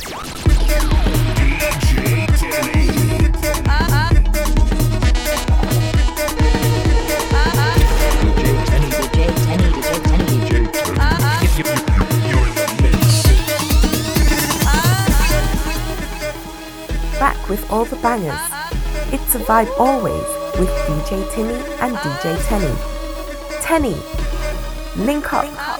Back with all the bangers. It's a vibe always with DJ Timmy and DJ Tenny. Tenny, link up.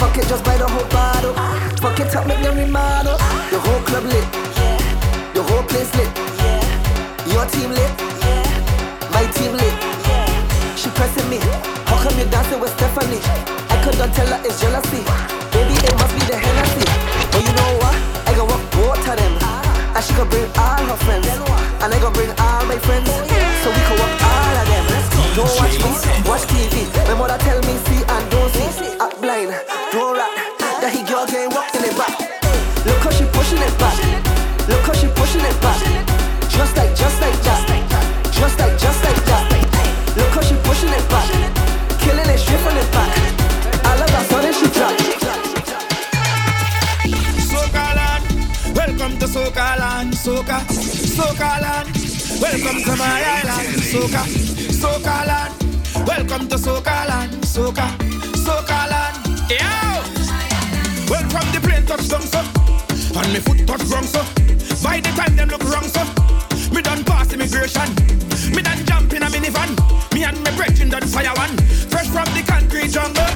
Fuck it, just buy the whole bottle. Fuck it up, make them remodel. The whole club lit. Yeah. The whole place lit. Yeah. Your team lit. Yeah. My team lit. She pressing me. How come you dancing with Stephanie? I couldn't tell her it's jealousy. Baby, it must be the Hennessy. But you know what? I go up both of them. And she could bring all her friends. And I gonna bring all my friends. So we can walk all of them. Don't watch me, watch TV. My mother tell me see and don't see. Act blind, don't rat. That he girl getting walked in the back. Look how she pushing it back. Look how she pushing it back. Just like, just like that. Soca land, Soca, Soca land. Welcome to my island, Soca, Soca land. Welcome to Soca land, Soca, Soca land. Yo! Well, from the plane touch down, so, and me foot touch wrong, so. By the time them look wrong, so, me done pass immigration. Me done jump in a minivan. Me and me brethren done fire one. Fresh from the concrete jungle.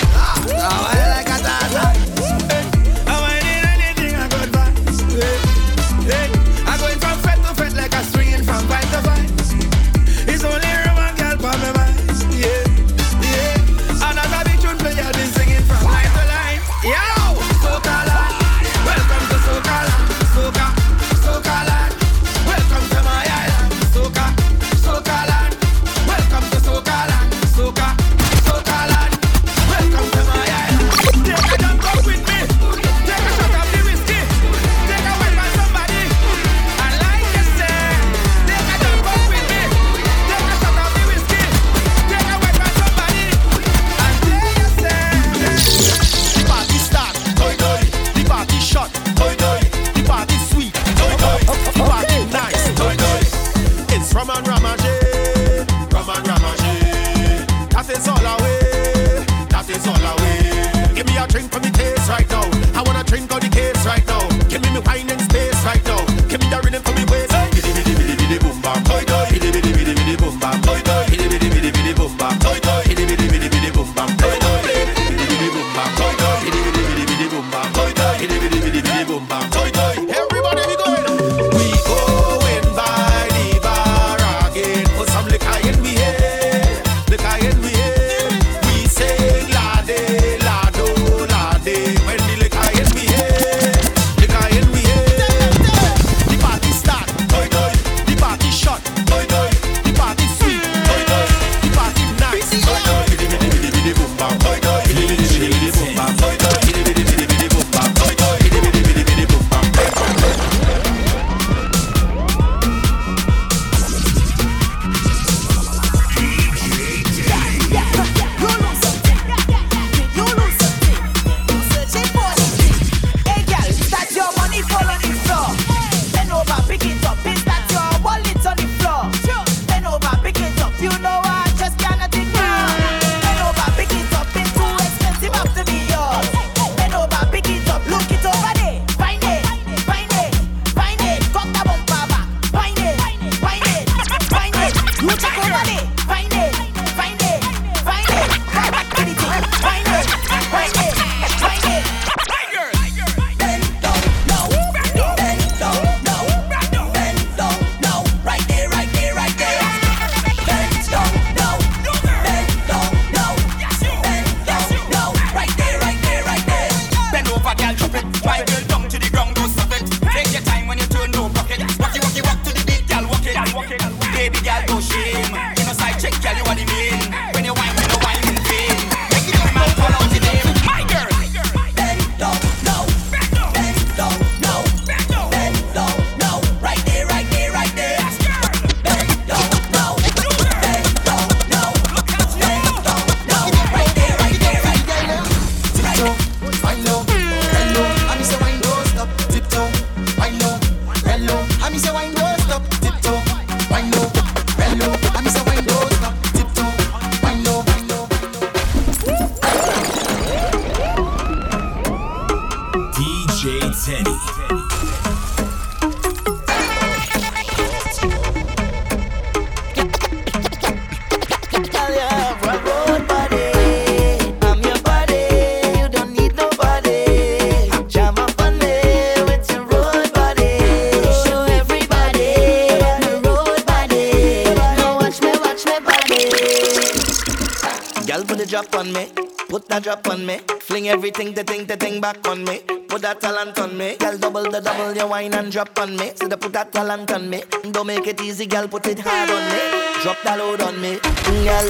Everything, the thing, the thing back on me. Put that talent on me. Girl, double the double, your wine and drop on me. So the put that talent on me. Don't make it easy, girl, put it hard on me. Drop that load on me. Girl,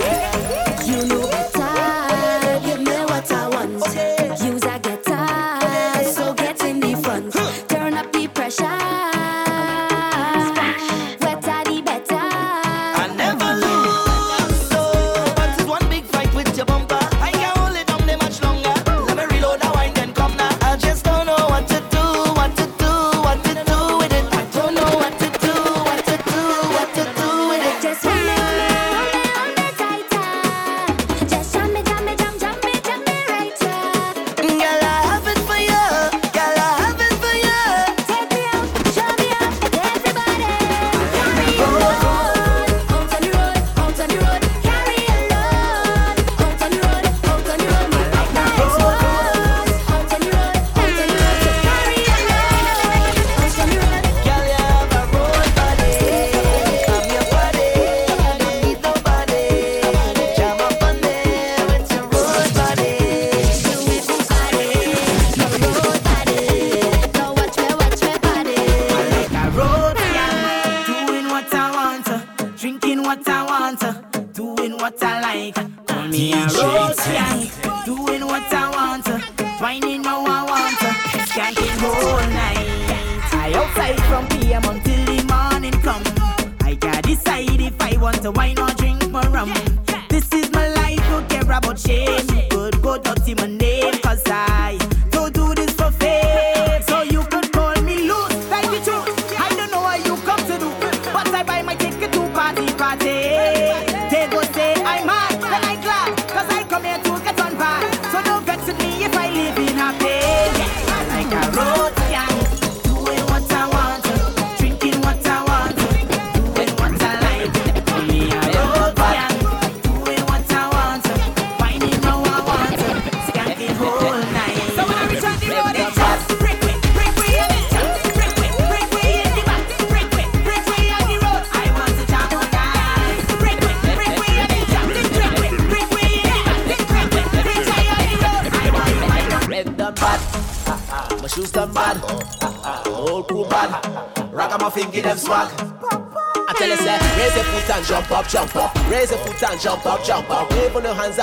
you know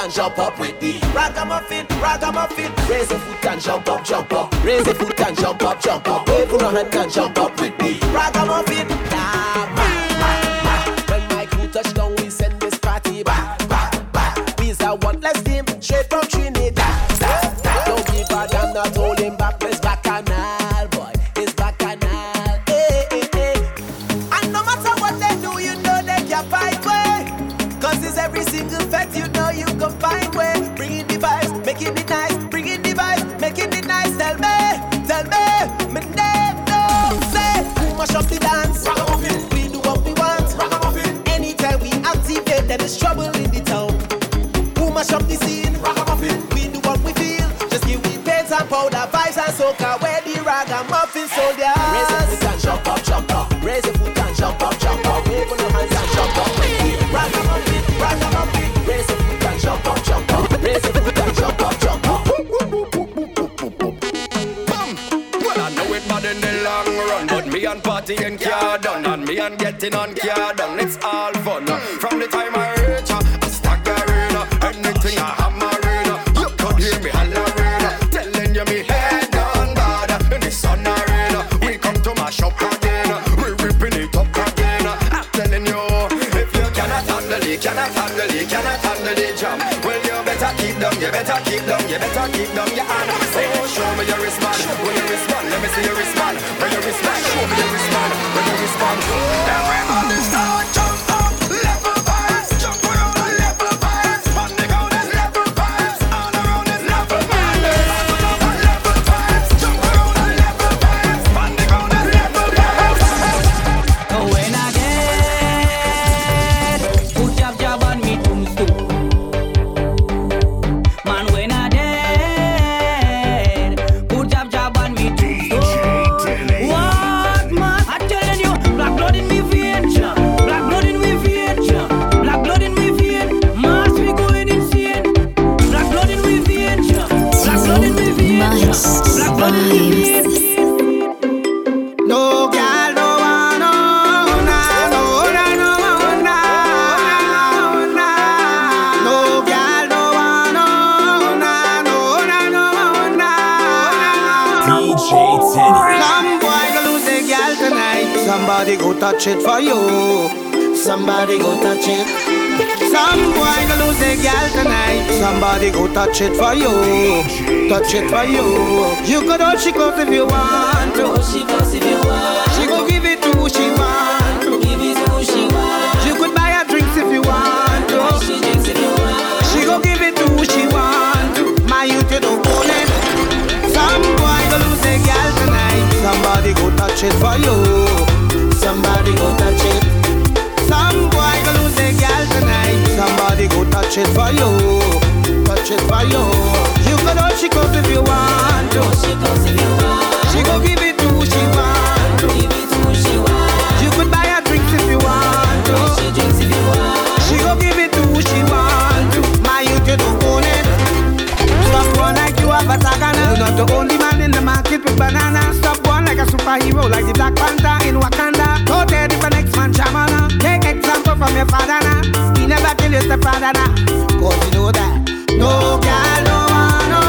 and jump up Tell me, tell me, me name no say. Who mash up the dance? Ragamuffin. We do what we want. Ragamuffin. Anytime we activate, then it's trouble in the town. Who mash up the scene? Ragamuffin. We do what we feel. Just give me paints and powder, vibes and soca. Where the ragamuffin partying car done, and me and getting on car done. It's all fun. From the time I reach, uh, I staggering, uh, anything I hammering. uh, You could hear me hollering, telling you me head on bad. In the sun arena, we come to mash up again. We ripping it up again. I'm telling you, if you cannot handle it, cannot handle it, cannot handle the jam. Well, you better keep down, you better keep down, you better keep down your hand. Say, show me your wristband, when you respond, let me see your wristband. When you respond, you respond. Touch it for you. Somebody go touch it. Some boy gonna lose their gal tonight. Somebody go touch it for you. Touch it for you. You could all she goes if you want to. She goes if you want. She go give it to who she want to. Give it to who she want. You could buy her drinks if you want to. She drinks if you want. She go give it to who she want to. My youth, you don't own it. Some boy gonna lose their gal tonight. Somebody go touch it for you. Touch it for you. Touch it for you. You can all she goes if you want to. She goes if you want. She go give it to who she want to. Give it to who she want. You could buy her drinks if you want to. She drinks if you want. She go give it to who she want to. My youth, you don't own it. Stop one like you have a tagana. You're not the only man in the market with banana. Stop one like a superhero, like the Black Panther in Wakanda from your father now. He never kill your stepfather now. Cause you know that. No girl, no one, no.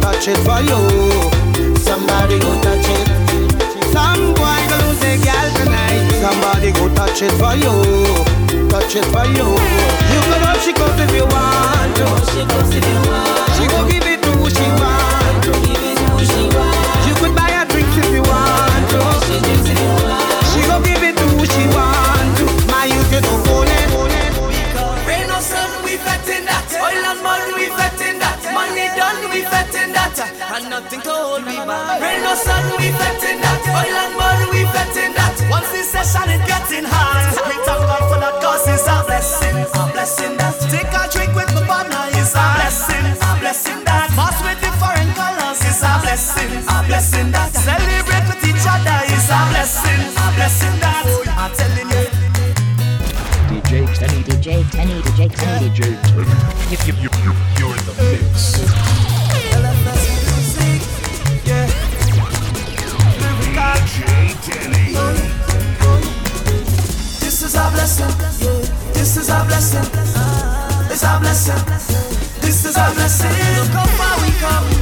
touch it for you. Somebody go touch it. Some boy go lose a girl tonight. Somebody go touch it for you it for you. You can know she goes if you want to. She goes if you want. She go give it to who she want to. Give it to who she want. You could buy her drinks if you want to. She drinks if you want. She go give it to who she want to. My youth, you don't own it. Rain or sun, we fetting that. Oil and mud, we fetting that. Money done, we fetting that. And nothing hold me back. Rain or sun, we fetting that. Oil and mud, we fetting that. Once this session is getting hot, we talk about Cause it's a blessing, a blessing that Take a drink with my partner is a blessing, a blessing that Pass with the foreign colors is a blessing, a blessing that Celebrate with each other is a blessing, a blessing that I'm telling you. DJ Tenny, DJ Tenny, DJ Tenny, DJ you, you're in the blessing. This is our blessing. It's a blessing. This is our blessing. Look how far we come.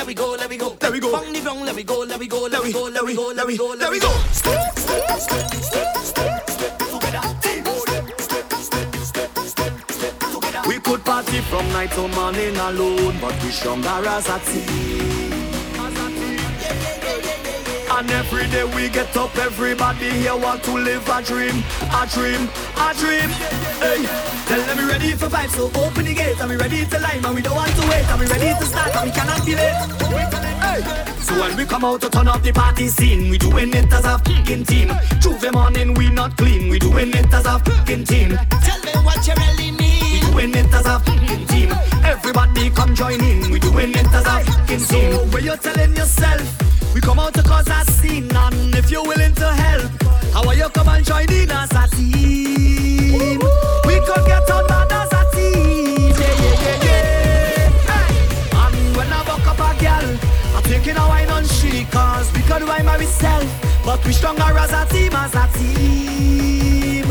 Let me go, let me go. Let me go. Bang the ground, let me go, let me go, let me go, let me go, let me go, let me go. Step, step, step, step, step, step together. Step, step party from night to morning alone, but we stronger as a team. And every day we get up, everybody here want to live a dream, a dream, a dream. Hey, tell them we ready for vibes, so open the gate. And we ready to line, and we don't want to wait. And we ready to start, and we cannot be late. Hey, so when we come out to turn up the party scene, we doing it as a fucking team. Tuesday morning we not clean, we doing it as a fucking team. Tell me what you really need. We doing it as a fucking team. Everybody come join in, we doing it as a fucking team. So when you're telling yourself. We come out to cause a scene And if you're willing to help How are you come and join in as a team We But we stronger as a team, as a team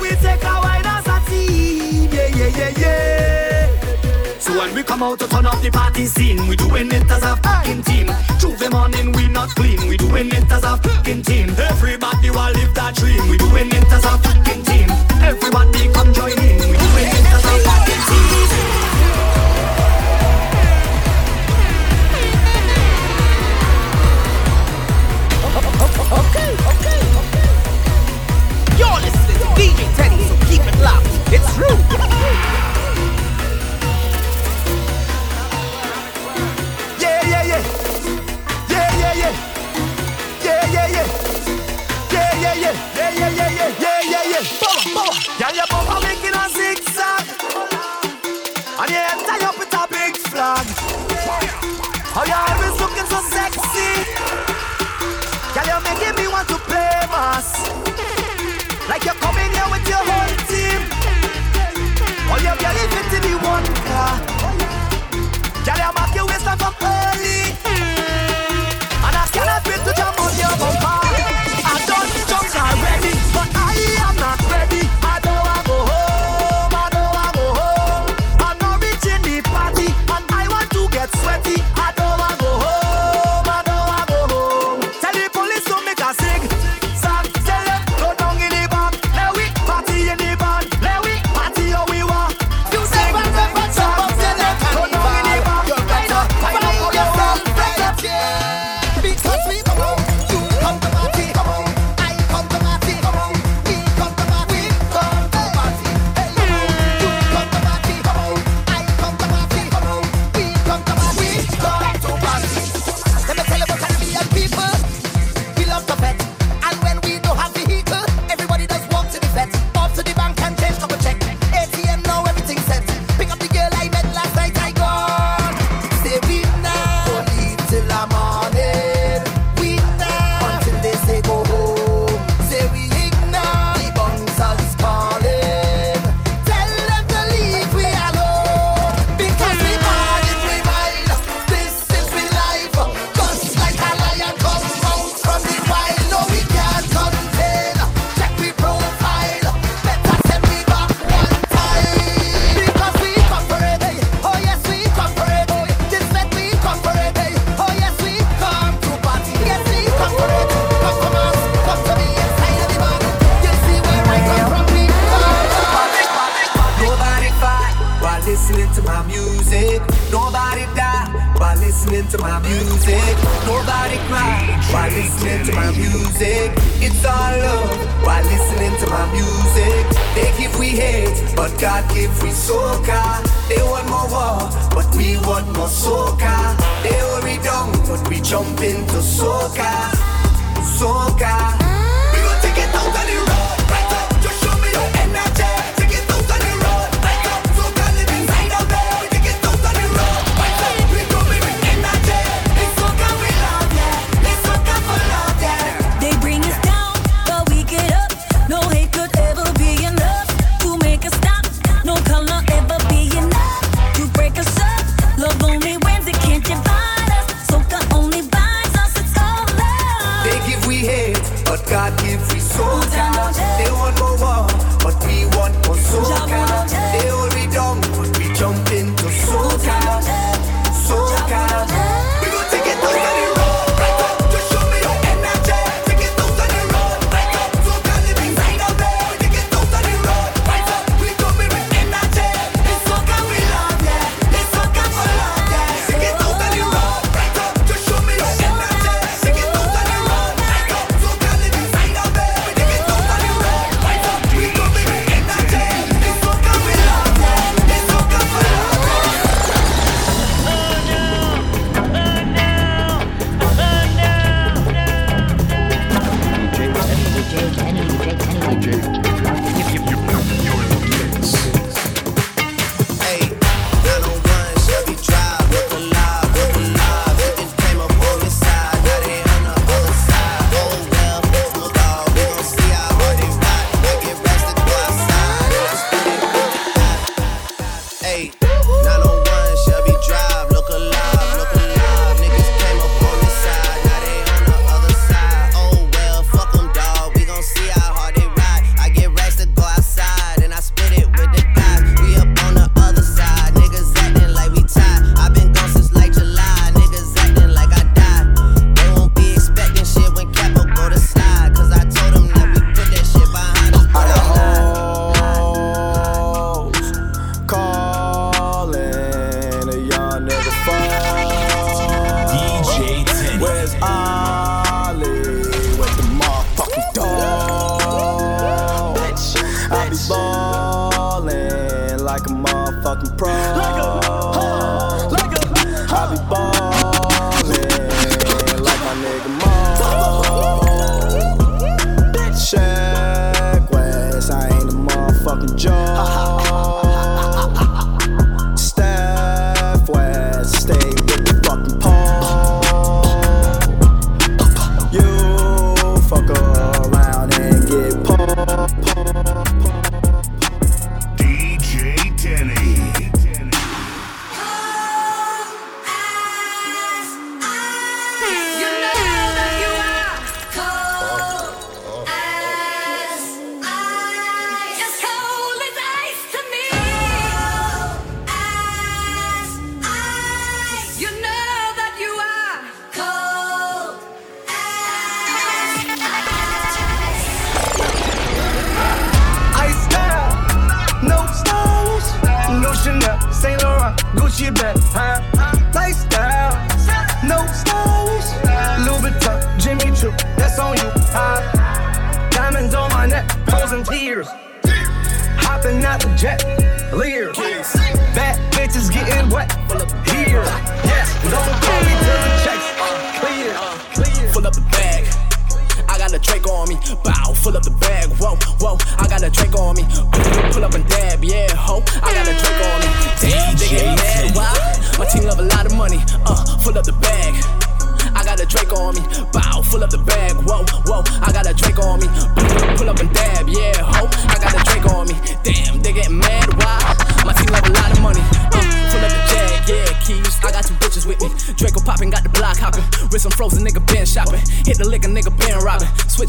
we take wine as a team Yeah, yeah, yeah, yeah so when we come out to turn up the party scene, we doing it as a fucking team. Tuesday morning we not clean, we doing it as a fucking team. Everybody will live that dream, we doing it as a fucking team. Everybody come join in, we doing it as a fucking team. Okay, okay, okay. You're listening to DJ Tenny, so keep it locked. It's true. Yeah, yeah, yeah. Yeah, yeah, yeah, yeah. Yeah, yeah. Boom, boom. Girl, your bumper making a zigzag. And your tie up with a big flag. How you always looking so sexy. Girl, you're making me want to play mass. Like you're coming here with your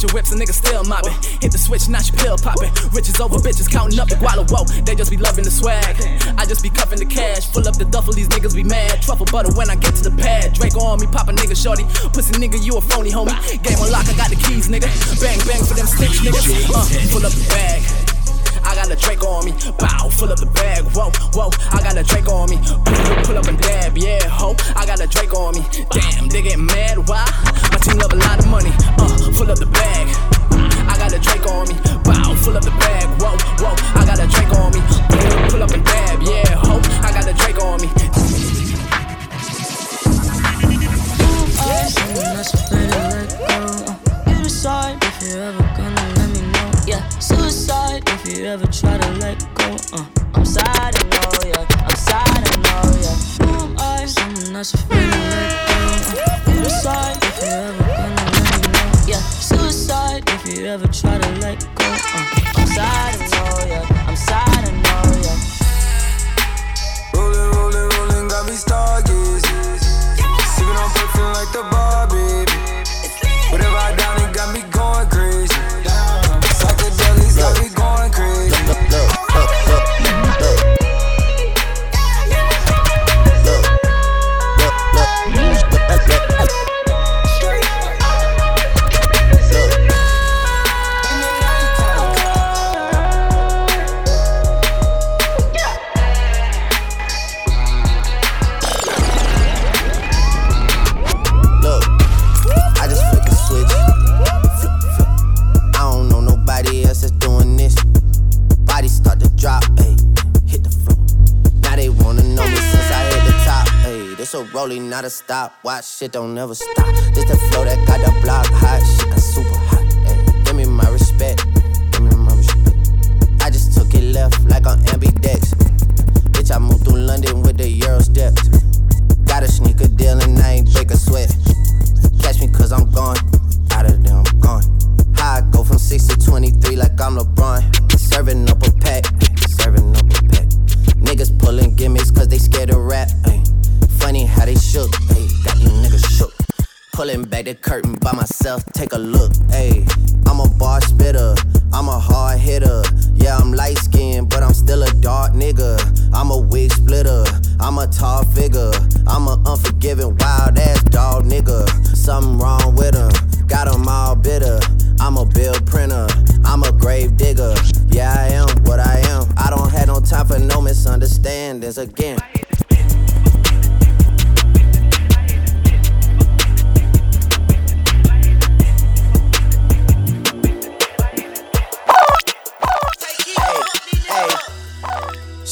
robbing. Switch your whips, a nigga still mopping. Hit the switch, now your pill popping. Riches over bitches, counting up the guala, whoa. They just be loving the swag. I just be cuffing the cash. Full up the duffel, these niggas be mad. Truffle butter when I get to the pad. Draco on me, pop a nigga shorty. Pussy nigga, you a phony homie. Game unlock, I got the keys, nigga. Bang, bang for them sticks, niggas. Uh, full up the bag. I got a Drake on me. Bow, full up the bag. Whoa, whoa. I got a Drake on me. Pull up and dab, yeah, ho. I got a Drake on me. Damn, they get mad. Why? My team love a lot of money. Uh, full up the bag. I got a Drake on me. Bow, full up the bag. Whoa, whoa. I got a Drake on me. Pull up and dab, yeah, ho. I got a Drake on me. Someone that's afraid to let go. You decide if you're ever gonna. Yeah, suicide if you ever try to let go. Uh, I'm sad, I know, yeah. I'm sad, I know, yeah. Who am I? Someone that's afraid to let go. Uh, you if you're ever gonna let me know. Yeah, suicide if you ever try to let go. Uh, I'm sad, I know, yeah. I'm sad, I know, yeah. Rolling, rolling, rolling, got me stargazing. This a rolling, not a stop. Watch shit don't never stop. This the flow that got the block hot, shit got super hot, ayy. Give me my respect, give me my respect. I just took it left like on ambidex. Bitch, I moved through London with the Euro steps. Got a sneaker deal and I ain't break a sweat. Catch me cause I'm gone. Out of there, I'm gone. How I go from 6 to 23 like I'm LeBron. Serving up a pack, serving up a pack. Niggas pulling gimmicks cause they scared to rap. Ay. Funny how they shook, ay. got these niggas shook. Pulling back the curtain by myself, take a look. Ayy, I'm a bar spitter, I'm a hard hitter. Yeah, I'm light skinned, but I'm still a dark nigga. I'm a wig splitter, I'm a tall figure. I'm a unforgiving, wild ass dog nigga. Something wrong with him, got him all bitter. I'm a bill printer, I'm a grave digger. Yeah, I am what I am. I don't have no time for no misunderstandings again.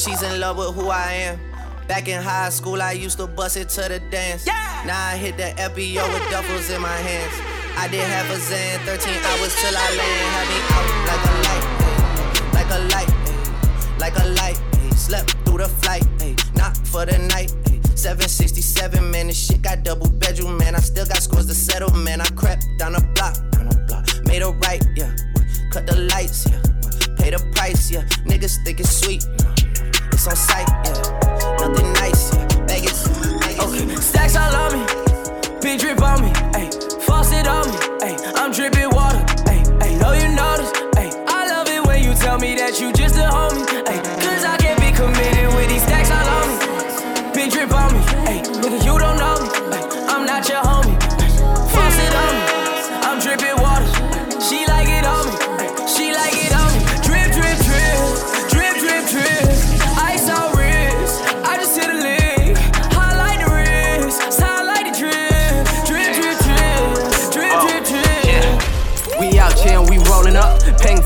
She's in love with who I am. Back in high school, I used to bust it to the dance. Yeah. Now I hit the FBO with duffels in my hands. I did have a Xan, 13 hours till I land. Had me out like a light, ay, like a light, ay, like a light. ay. Slept through the flight, ay, not for the night. ay. 767, man, this shit got double bedroom, man. I still got scores to settle, man. I crept down the block, down the block, made a right, yeah. Cut the lights, yeah. Pay the price, yeah. Niggas think it's sweet, it's on yeah. Nothing nice, yeah. Vegas, Vegas. Okay, stacks all on me, big drip on me, ayy. Faucet on me, ayy. I'm dripping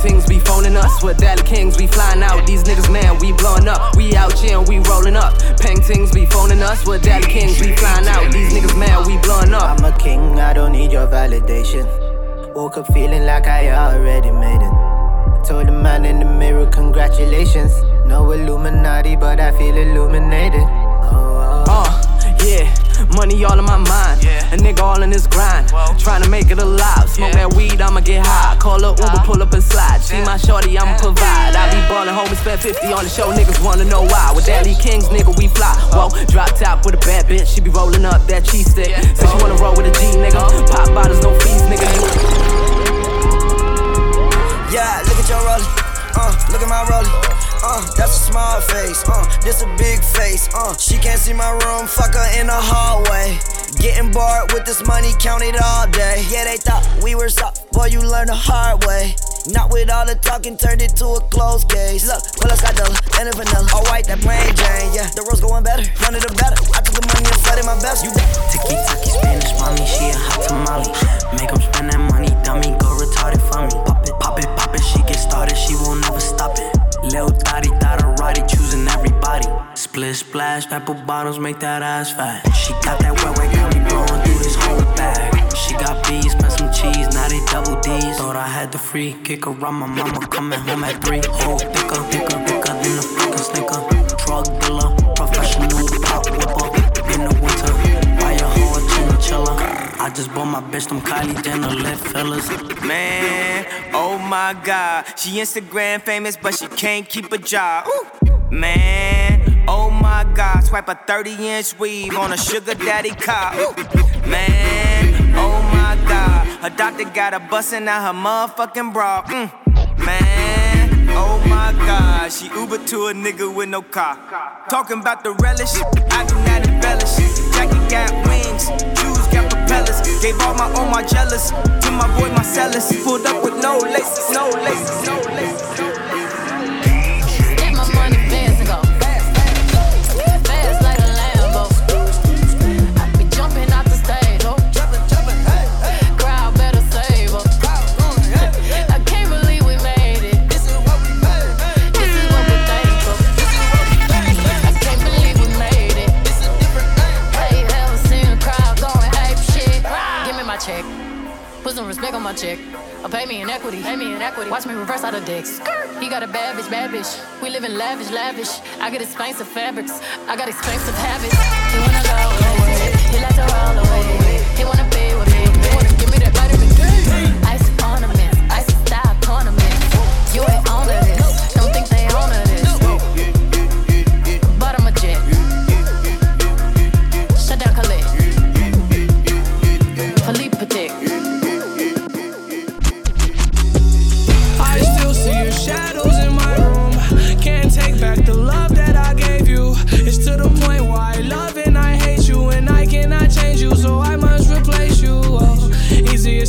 things be phoning us. With Daddy Kings, we flying out. These niggas, man, we blowing up. We out here and we rolling up. Peng things be phoning us. With Daddy Kings, we flying out. These niggas, man, we blowing up. I'm a king, I don't need your validation. Woke up feeling like I already made it. Told the man in the mirror, congratulations. No Illuminati, but I feel illuminated. Uh, yeah, money all in my mind. A nigga all in his grind. Trying to make it alive. Smoke that weed, I'ma get high. Call a Uber, pull up and slide. See my shorty, I'ma provide. I be ballin', homie, spend 50 on the show. Niggas wanna know why. With Daddy Kings, nigga, we fly. Whoa, drop top with a bad bitch. She be rollin' up that cheese stick. Said she wanna roll with a G, nigga. Pop bottles, no fees, nigga. Yeah, look at your rollie. Uh, look at my rollie. Uh, that's a small face. Uh, this a big face. Uh, she can't see my room. Fuck her in the hallway. Getting bored with this money, count it all day. Yeah, they thought we were soft. Boy, you learn the hard way. Not with all the talking, turned it to a closed case. Look, pull a Scotella and a vanilla. All white, that plain Jane. Yeah, the rose going better. None of the better. I took the money and flooded my best. You Tiki taki Spanish mommy, she a hot tamale. Make 'em spend that money, dummy, go retarded for me. Pop it, pop it, pop it, she get started, she won't never stop it. Lil Dottie, Dotterati, choosing everybody. Split splash, apple bottles, make that ass fat. She got that wet, wet, got me blowing through this whole bag. She got bees, spent some cheese, now they double D's. Thought I had the free kick around my mama coming home at three. Oh, thicker, thicker, thicker than a fucking snicker. Drug dealer, professional pop whipper. In the winter, a I just bought my bitch some Kylie Jenner lip fillers. Man, oh my god. She Instagram famous, but she can't keep a job. Man, oh my god. Swipe a 30 inch weave on a sugar daddy car. Man, oh my god. Her doctor got her busting out her motherfucking bra. Mm. Man, oh my god. She Uber to a nigga with no car. Talking about the relish, I do not embellish. Jacket got wings. Gave all my all my jealous to my boy Marcellus. Pulled up with no laces, no laces, no laces. Get my check. Or pay me in equity. Pay me in equity. Watch me reverse out of dicks. He got a bad bitch, bad bitch. We live in lavish, lavish. I got expensive fabrics. I got expensive habits. He wanna go away. He like to roll away. He wanna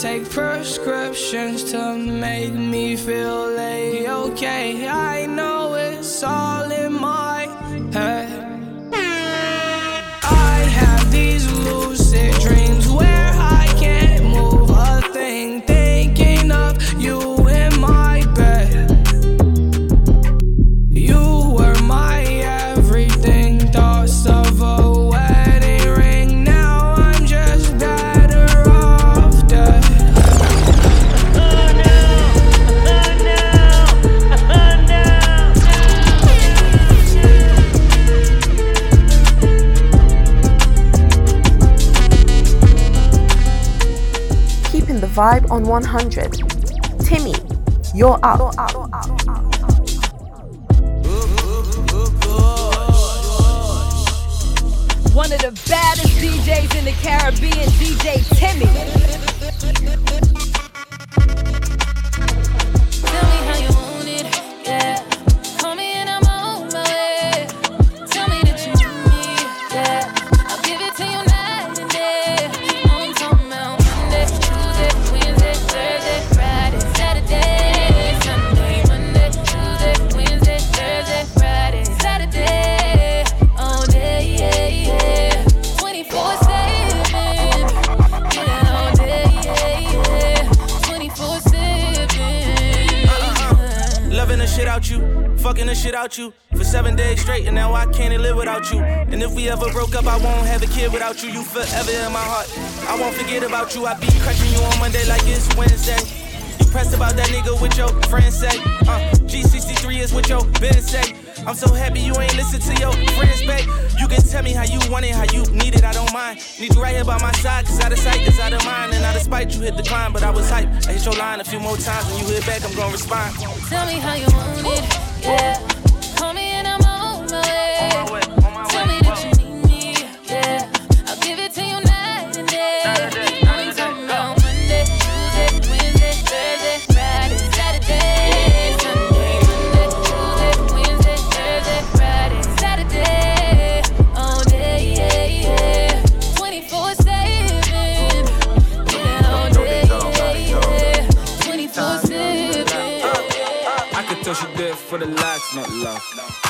take prescriptions to make me feel a okay. I know it's all in my vibe on 100. Timmy, you're up. One of the baddest DJs in the Caribbean, DJ Timmy. Fucking the shit out you for seven days straight, and now I can't live without you. And if we ever broke up, I won't have a kid without you. You forever in my heart. I won't forget about you. I be crushing you on Monday like it's Wednesday. You pressed about that nigga with your friends say. Uh, G63 is what your Ben say. I'm so happy you ain't listen to your friends, babe. You can tell me how you want it, how you need it, I don't mind. Need you right here by my side, cause out of sight is out of mind. And out of spite, you hit the climb, but I was hype. I hit your line a few more times, when you hit back, I'm gonna respond. Tell me how you want it, yeah.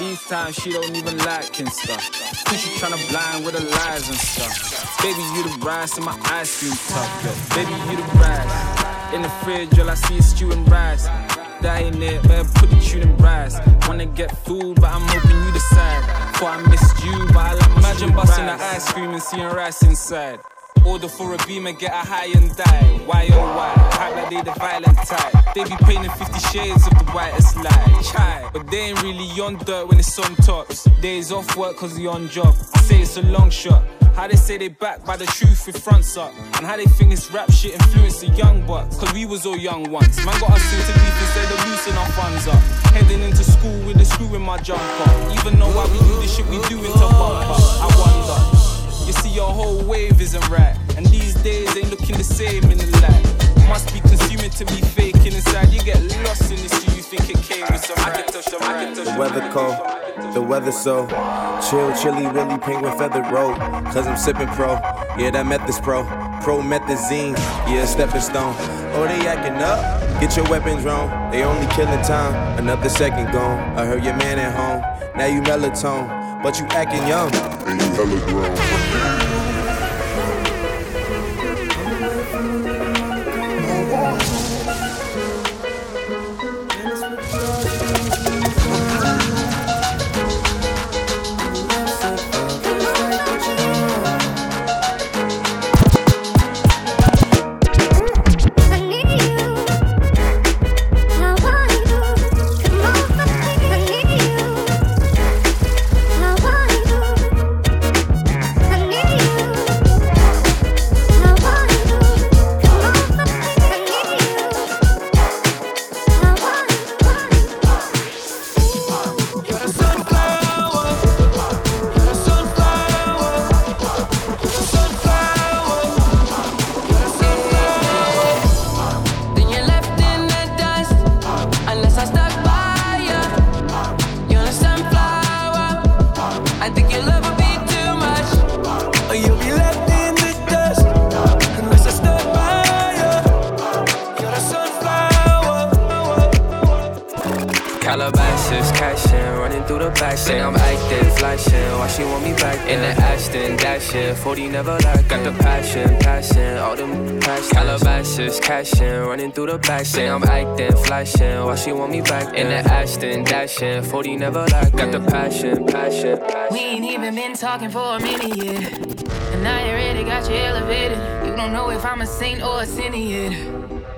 These times she don't even like and stuff. Cause she tryna blind with her lies and stuff. Baby, you the rice and my ice cream tough, yo. Baby, you the rice. In the fridge, all I see is stew and rice. That ain't it, man, put the tune and rice. Wanna get food, but I'm hoping you decide. Before I missed you, but I like Imagine busting the ice cream and seeing rice inside. Order for a beam and get a high and die. Why oh why? Hype like they the violent type. They be painting 50 shades of the whitest light. Chai, but they ain't really on dirt when it's on tops. Days off work cause they on job. I say it's a long shot. How they say they back by the truth with fronts up. And how they think this rap shit influenced the young bucks. Cause we was all young once. Man got us into beef instead of loosening our funds up. Heading into school with a screw in my jumper. Even though why we do the shit we do into bumper. I wonder. You see, your whole wave isn't right. And these days ain't looking the same in the light. Must be consuming to be faking inside. You get lost in this, so you think it came with some I can touch them, I can touch The weather cold, the weather so chill, chilly, really penguin feathered road. Cause I'm sipping pro, yeah, that meth is pro. Promethazine, yeah, stepping stone. Oh, they acting up, get your weapons wrong. They only killing time, another second gone. I heard your man at home, now you melatonin, but you acting young. And you hella grown. why she want me back. Then. In the Ashton, dashing, 40 never lack. Got the passion, passion, passion. We ain't even been talking for a minute yet. And I already got you elevated. You don't know if I'm a saint or a sinner yet.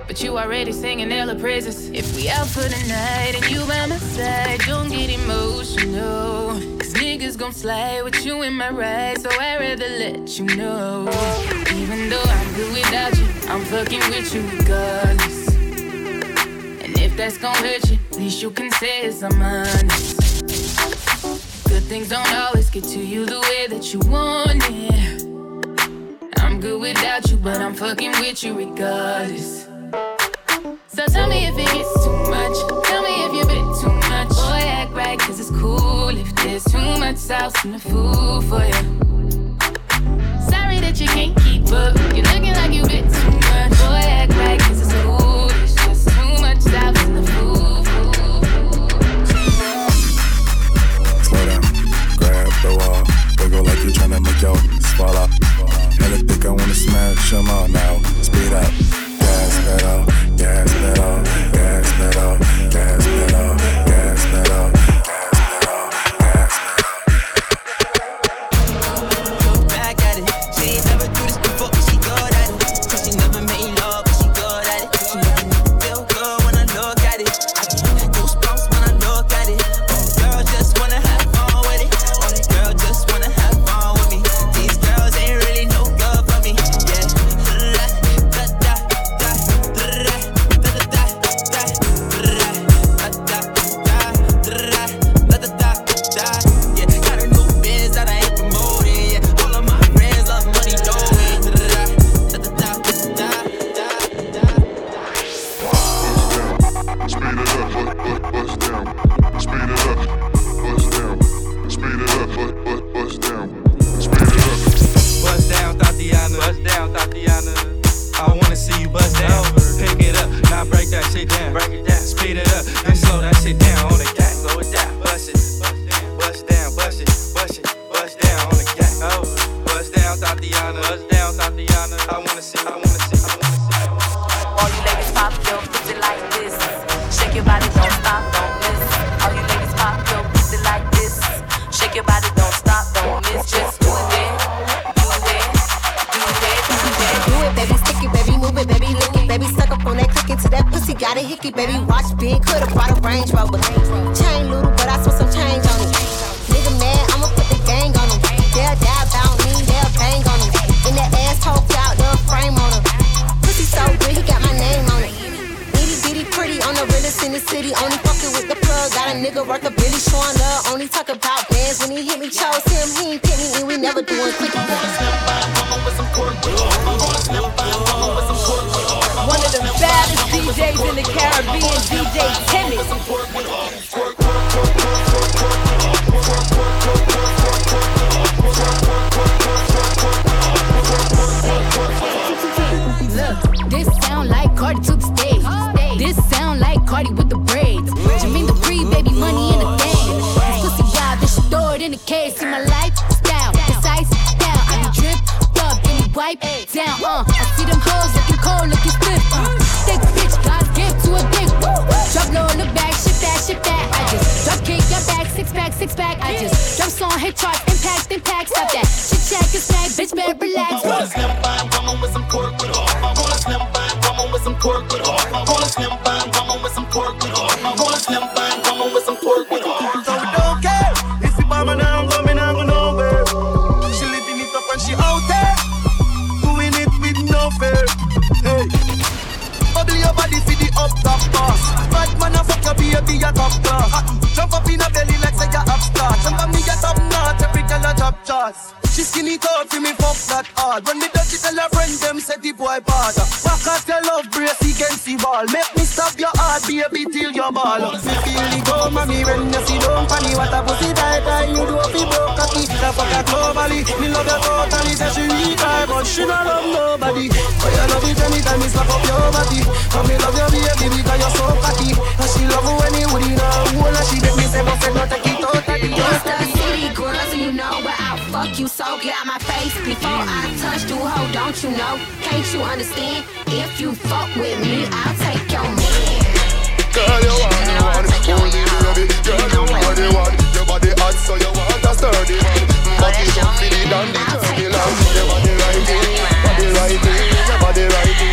But you already singing Ella praises. If we out for the night and you by my side, don't get emotional. Cause niggas gon' slide with you in my ride, so I'd rather let you know. Even though I'm good without you, I'm fucking with you regardless shit that's gon' hurt you. At Least you can say is I'm honest. Good things don't always get to you the way that you want it. I'm good without you, but I'm fucking with you regardless. So tell me if it gets too much. Tell me if you bit too much. Boy, act right, cause it's cool if there's too much sauce in the food for you. Sorry that you can't keep up. You're looking like you bit fuck her globally. Me love her totally. Say she weak, I but she not love nobody. But you love it anytime me slap up your body. Come me love your baby because you're so cocky. And she love you when you would in her hole. And she make me say, my friend, not take it totally. It's the city girl, so you know where I fuck you so. Get out my face before I touch you, ho. Don't you know? Can't you understand? If you fuck with me, I'll take your man. Girl, you want the one, only baby. Girl, you want the one. Your body hot, so you want a sturdy one. But you don't see the dandy turbulence Your body right in, body right in, body right in.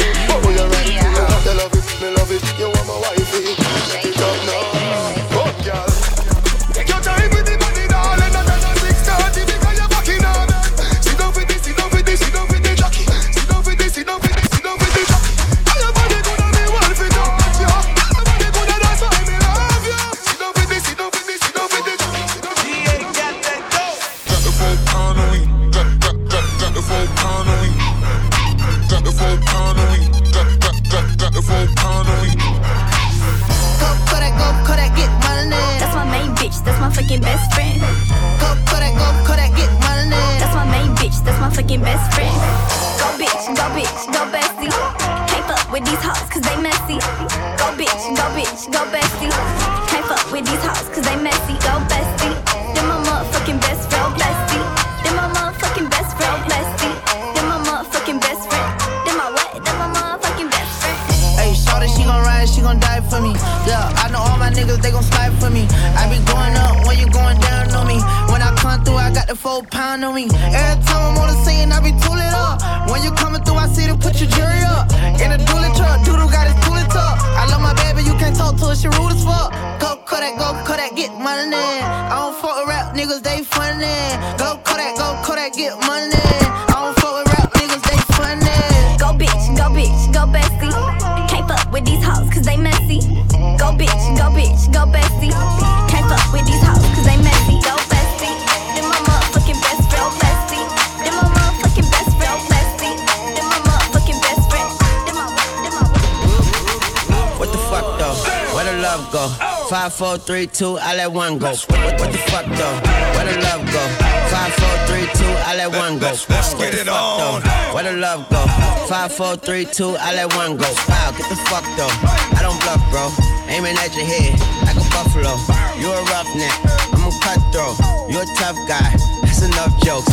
Five, four, three, two, I let one go. What, what the fuck though? Where the love go? Five, four, three, two, I let one go. Let's, get it on. Though? Where the love go? Five, four, three, two, I let one go. Wow, get the fuck though. I don't bluff, bro. Aiming at your head like a buffalo. You a roughneck, I'm a cutthroat. You a tough guy. That's enough jokes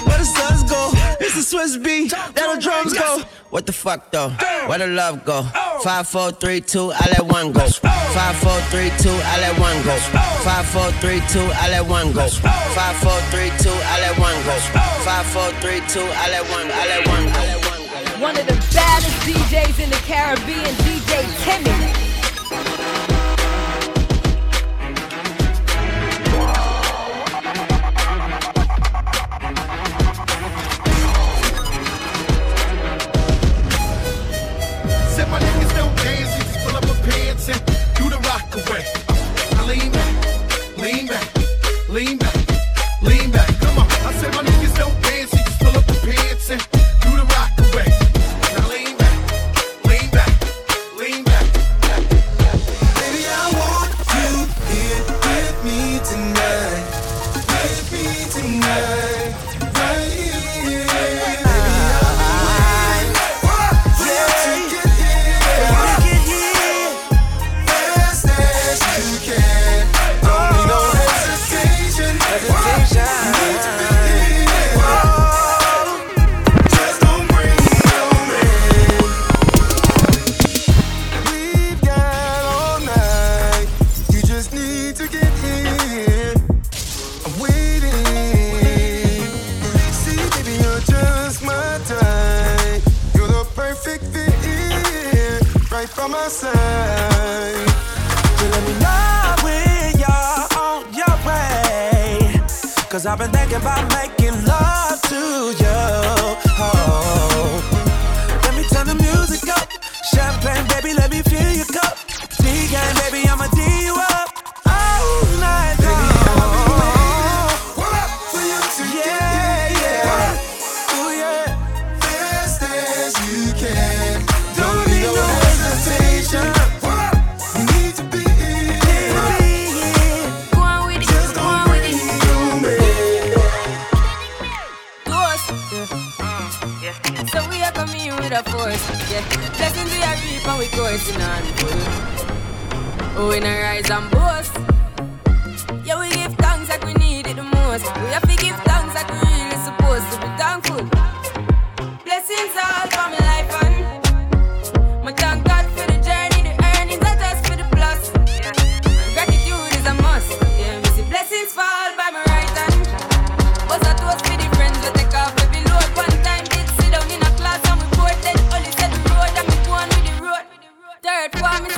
where the studs go. It's the Swiss B, that the drums go. What the fuck though? Where the love go? Five, four, three, two, I let one go. Five, four, three, two, I let one go. Five, four, three, two, I let one go. Five, four, three, two, I let one go. Five, four, three, two, I let one, I let one, I let one. One of the baddest DJs in the Caribbean, DJ Timmy.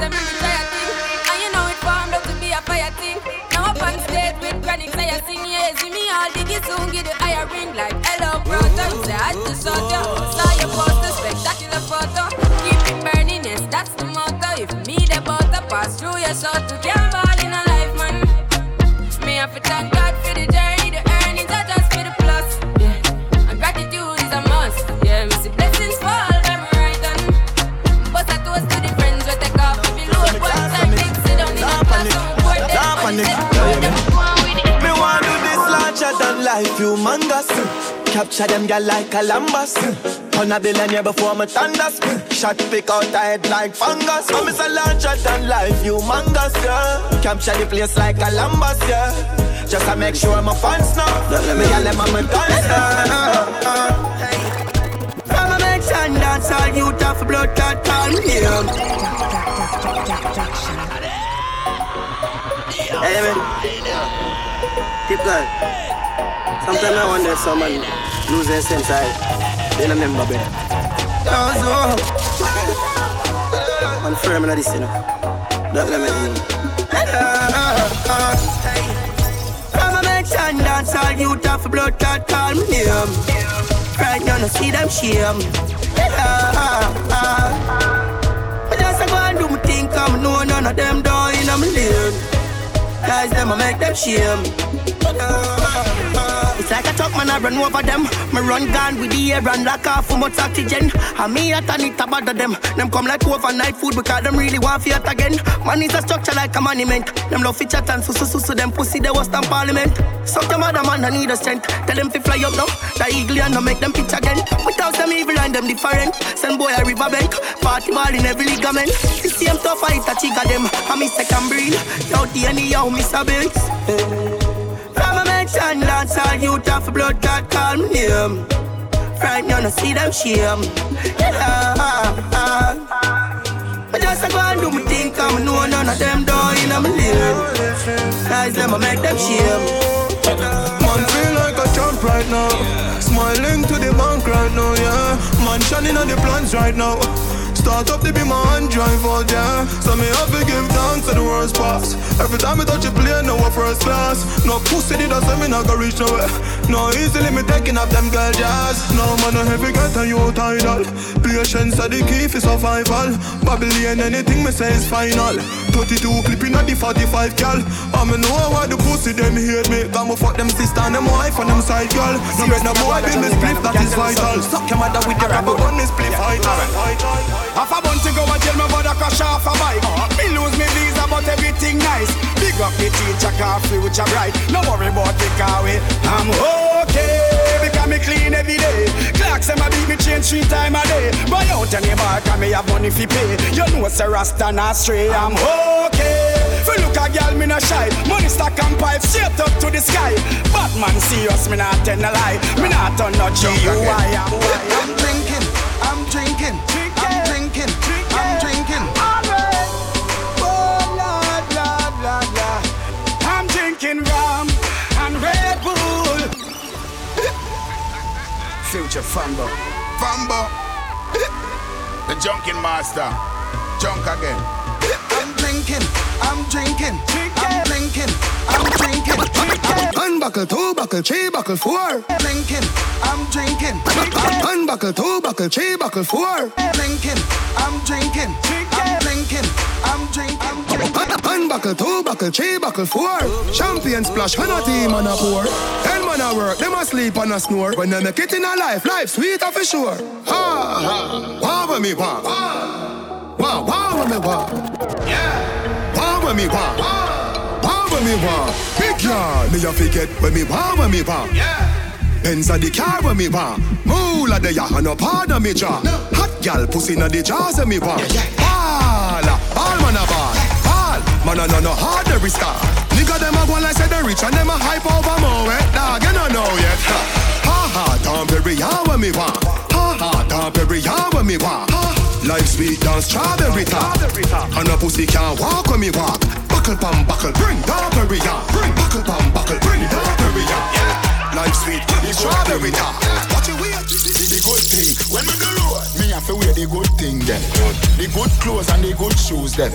Third form is a thing, and you know it formed up to be a fire thing. Now up on stage with chronic say I sing yeah, see me all diggy soon get the higher ring like hello brother. Say I just saw you, saw your poster, spectacular photo. Keep it burning, yes that's the motto. If me the butter pass through your soul to can't Capture them girl like Columbus. On a billionaire before me thunders. Shot pick out the head like fungus. I'm a larger than life, humongous, yeah. Capture the place like Columbus, yeah. Just to make sure my fans know. Me and them I'm a dancer. From a mention dance, all youth have blood clot call me. Hey, man. Keep going. Sometimes I wonder if someone lose their sense. I they don't remember better. I'm firm in this, you know. Don't let me in. From a mention dance, all youth have blood clot call me name. Right now, no see them shame. I just go and do my thing, come know none of them in a million. Guys, them I make them shame. It's like a truck man, I run over them. Me run gun with the air and lock off for much oxygen. And me at it to bother them. Them come like overnight food because them really want fiat again. Man is a structure like a monument. Them love fi chat and so so them pussy they was stand parliament. Suck them other man, I need a strength. Tell them fi fly up now. The eagle and no make them pitch again. Without them evil and them different. Send boy a river bank. Party ball in every ligament. The same tough fight a chick of them. I miss second breed. Yo, the anyhow, miss a. From a mention dance, all youth have blood clot call me name. Right now, no see them shame. Yeah. I just a go and do my thing, come know none of them die in a million. Guys, them I make them shame. Man feel like a champ right now. Smiling to the bank right now, yeah. Man shining on the plans right now. Start up to be my hand drive out, yeah. So me have to give thanks to the worst pass. Every time I touch a plane, no first class. No pussy did I say me not go reach nowhere. No easily me taking up them girl jazz. No man a heavy get a youth idol. Patience are the key for survival. Babylon anything me say is final. 22 clipping at the 45 gal. I me know why the pussy them hate me. Got me fuck them sister and them wife and them side girl. No make no boy be me split that is vital. Suck your mother with the rubber gun me split vital. Half a bunch to go and tell me about a crash off a bike. Uh, me lose me visa, but everything nice. Big up the teacher, car future bright. No worry about the car way. I'm okay because me clean every day. Clocks and my beat me change three time a day. Buy out any bar, cause me have money fi pay. You know it's a rasta not stray. I'm okay. Fi look a girl, me no shy. Money stack and pipe straight up to the sky. Batman serious, me not tell a lie. Me not turn no G U I. I'm I'm drinking, I'm drinking, I'm drinking, drinking rum and Red Bull. Future Fambo. Fambo. the junkin master. Junk again. I'm drinking, I'm drinking, I'm drinking, I'm drinking. One buckle, two buckle, three buckle, four. Drinking, I'm drinking. One buckle, two buckle, three buckle, four. Drinking, I'm drinking, I'm drinking, I'm drinking. One buckle, two buckle, three buckle, four. Champion splash, and a team and a pour. Ten man a work, them a sleep and a snore. When they make it in a life, life sweeter for sure. Ha ha, wow with me wow. Wow, wow with me wow. Yeah. Wow with me wow. Wow with me wow. Big yard, me a forget when me wow when me wow. Yeah. Benz a the car when me want. Moolah the ya and no pardon me jaw. Hot gal pussy na the jaws of me want man a born. All man a no no hard every star. Nigga them a go like say they rich and them a hype over more. Eh? Dog you no know yet. Ha ha, ha don't bury all when me want. Ha ha don't bury all when me want. Ha. Life sweet than strawberry top. And a pussy can't walk when me walk. Buckle pam buckle, bring down berry on. Bring buckle pam buckle, bring down berry on. Life sweet, strawberry top. What you good thing when me do road, me have to wear the good thing them. The good clothes and the good shoes them.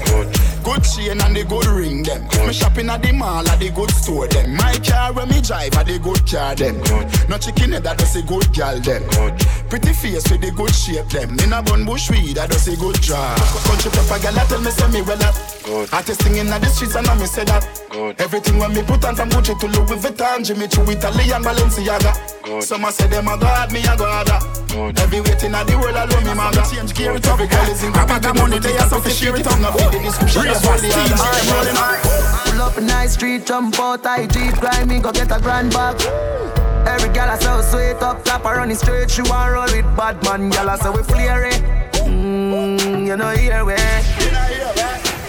Good chain and the good ring them. Me shopping at the mall at the good store them. My car when me drive at the good car them. No chicken head that does a good gal them. Pretty face with the good shape them. In a bun bush weed that does a good job. Country proper gal tell me say me well up. Artist singing at the streets and I me say that. Everything when me put on from Gucci to Louis Vuitton, Jimmy Choo, Italy and Balenciaga. Some a say them a god, me a god. Ah. Every waiting at the world alone, me maga. Change gear it up, girl is in the bag of money. They are so to share it up. Now feed the description. Raise one Pull up a nice street, jump out, I Jeep, grind me, go get a grand bag. Every gal I so sweet up top, I run it straight. She want roll with bad man, gal I say we flare it. Mmm, you know here we.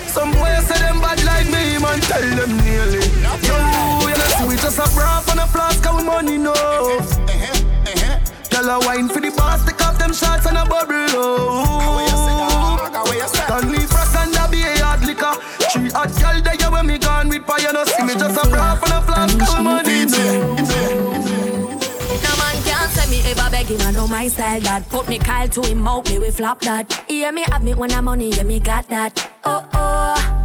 Some boys say them bad like me, man, tell them nearly. Yo, you know see we just a bra and a flask, and we money no. Gal a wine for the boss, take off them shots and a bubble. Oh, Stanley Frost and a be a hard liquor. Three hot gal there when me gone with fire, no see me. Just a bra and a flask, and we money no. No man can't say me ever begging, I know my style that Put me Kyle to him out, me we flop that Hear me have me when I'm money, yeah me got that. Oh oh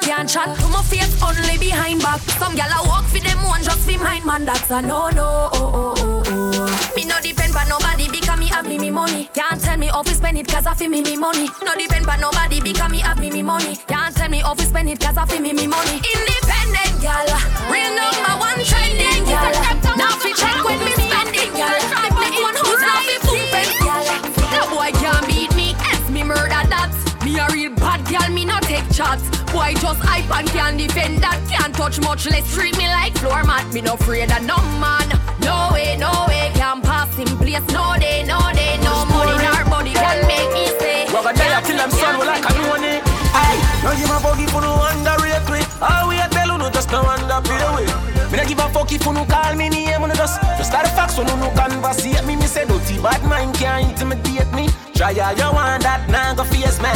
chat Can't chat. To my face, only behind back. Some gal I walk for them one, just mine man. That's a no no, oh oh oh oh. Me no depend but nobody because me have me me money. Can't tell me how to spend it cause I feel me me money. No depend but nobody because me have me me money. Can't tell me how to spend it cause I feel me me money. Independent gal, real number one trending gal. Now fi check when me spending gal. Make me one house Boy just hype and can't defend that? Can't touch much, less treat me like floor mat. Me no afraid of no man. No way, no way, can't pass in place. No day, no day, no money. nor body can make me stay. We're gonna you till them son we like a new one. Aye, no give a fuck if you no underrate me All we a tell you no just no underpay we Me no give a fuck if you no call me name no just Just start a facts so no no conversate. Me Me say dirty bad mind can't intimidate me Try all you want that now go face me.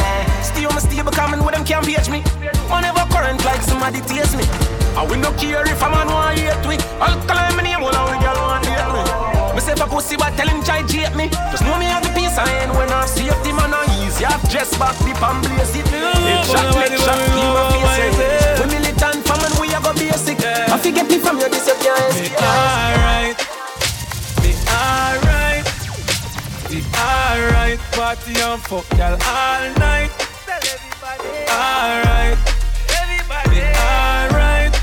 On my stable coming with them can't page me. Whenever current like somebody tease me. I will no care if a man want hate me. I'll call my name all our girl want date me. Me say if pussy but tell him try jape me. Just know me have the peace I ain't when I safety man I easy. Have dress back dip and blaze it. Head shot leg shot leave my face it We militant and we a go basic. I forget me from your can't alright, 60. Alright, party and fuck y'all all night. Tell everybody. Alright. Everybody. Alright.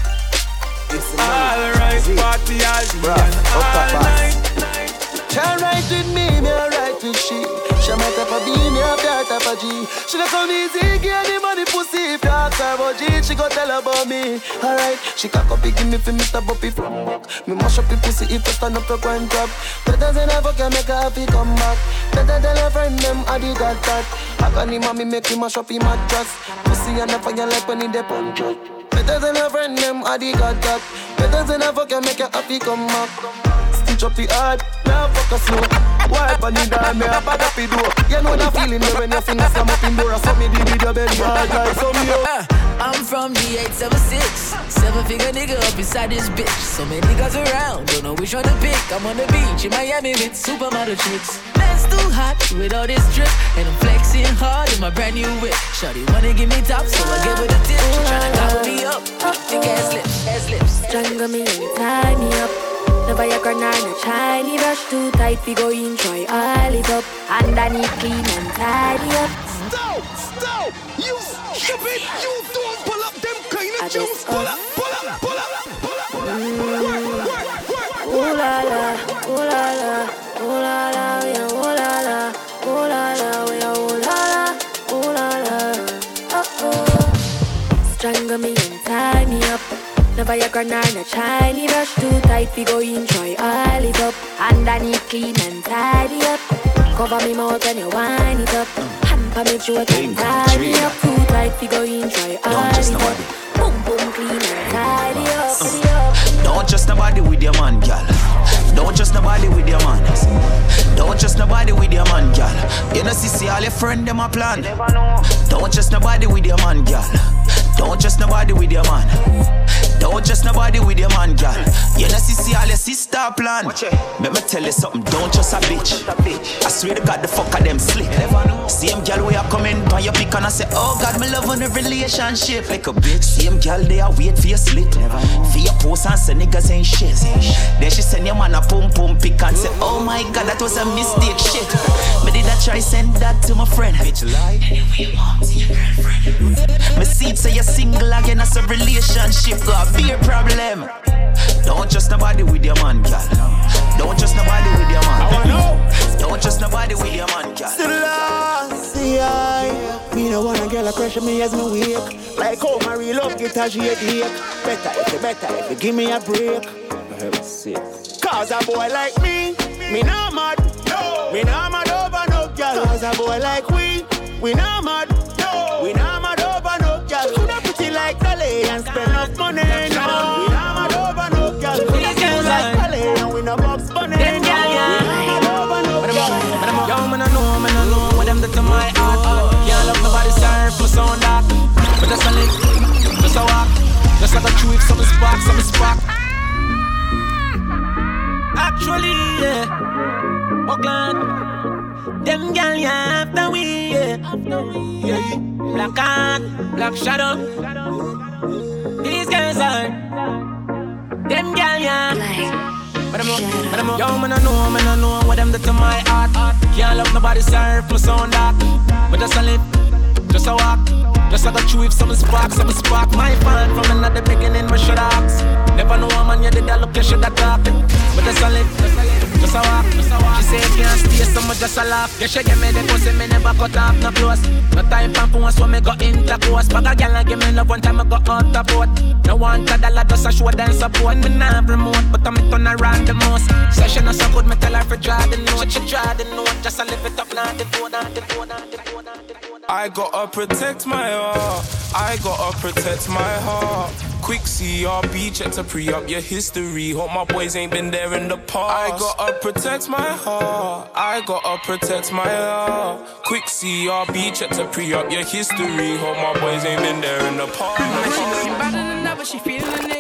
It's alright, party all day and all night. Can't ride with me, me alright with she. She my type of B, me a that type of G. She don't come easy, give the money pussy. If you ask her about G, she go tell about me. Alright, she cock up, give me for Mr. Buppy from back. Me mash up the pussy if you stand up to grind drop. Better than ever can make her happy come back. Better tell her friend them I did got that. I got him mommy make him mash up him mattress. Pussy and the fire like when he dey punch. Better than a friend them I did got that. Better than ever can make her happy come back. Stitch up the heart, now fuck a slow. Wipe on the dime, me a bad up the door. You know the feeling there when your fingers come up in door. So me did with your belly hard like some yo. I'm from the 876. Seven figure nigga up inside this bitch. So many niggas around, don't know which one to pick. I'm on the beach in Miami with supermodel chicks. Man's too hot with all this drip. And I'm flexing hard in my brand new whip. Shawty wanna give me top, so I give her the tip. She tryna gobble me up. Thick ass lips, ass lips. Strangle me and tie me up. The Viagra nor no shiny rush too tight. We go try all it up. Underneath clean and tidy up. Stop! Stop! You stupid! You don't pull up them kind of tunes! Pull up! Pull up! Pull up! Pull up! Mm. Work! Work! Work! Ooh la la, ooh la The Viagra nor no shiny rush too tight. We go try all it up. Underneath clean and tidy up. Cover me mouth when you wind it up. Pa me throat and tie me up too tight. you go try Don't trust nobody. Boom, boom, clean and tidy up. Uh. Don't trust nobody with your man, gal. Don't trust nobody with your man. Don't trust nobody with your man, gal. You know, see, see all your friend them a plan. Don't trust nobody with your man, gal. Don't trust nobody with your man. Don't trust nobody with your man, gal. You know, see, see all your sister plan. Let me tell you something. Don't trust a bitch. I swear to God, the fuck of them slick. Same gal where I come in by your pick and I say, Oh God, me love on the relationship. Like a bitch. Same gal they a wait for your slit. For your post and say niggas ain't shit. Then she send your man a pum pum pick and say, Oh my God, that was a mistake. Shit. Me did I try send that to my friend. Bitch lie. Anyway, mom, to your girlfriend. Me see it say you're single again, that's a relationship. Got beer problem. Don't trust nobody with your man, gal. Don't trust nobody with your man. Oh, Don't trust nobody with your man, gal. Still lost, I Me no wanna get a on me as me wake Like how my real love get a shake Better if you better if you give me a break For heaven's sake Cause a boy like me, me not mad no. Me not mad over no girl Cause a boy like we, we not mad sound that. But just a lick, just a walk, just like a chew, some spark, some spark. Actually, yeah, Oakland, them gal yeah after we, yeah, yeah. Black on, black shadow. These guys are them gal yeah. But I'm up, but I'm up. Yo, man, I know, man, I know what them do to my heart. Can't love nobody, sorry for sound that. But just a lip, just a walk. Just a chew if some spark, some spark. My fan from another beginning, me should ask. Never know a man, you did that look, you should have talked. But just a lip, just a walk. She say can't stay, so much just a laugh. You should give me the pussy, me never cut off, no close. No time for phone, so me go intercourse. Bag a girl and give me love one time, I go out the boat. No one to dollar, just a show them support. Me not remote, but I'm turn around the most. Session is so good, me tell her for draw the note. She draw the note, just a live it up, not the phone, not the phone, not the phone, not the phone. I gotta protect my heart. I gotta protect my heart. Quick CRB, check to pre up your history. Hope my boys ain't been there in the past. I gotta protect my heart. I gotta protect my heart. Quick CRB, check to pre up your history. Hope my boys ain't been there in the past. Than ever, she feeling nigga.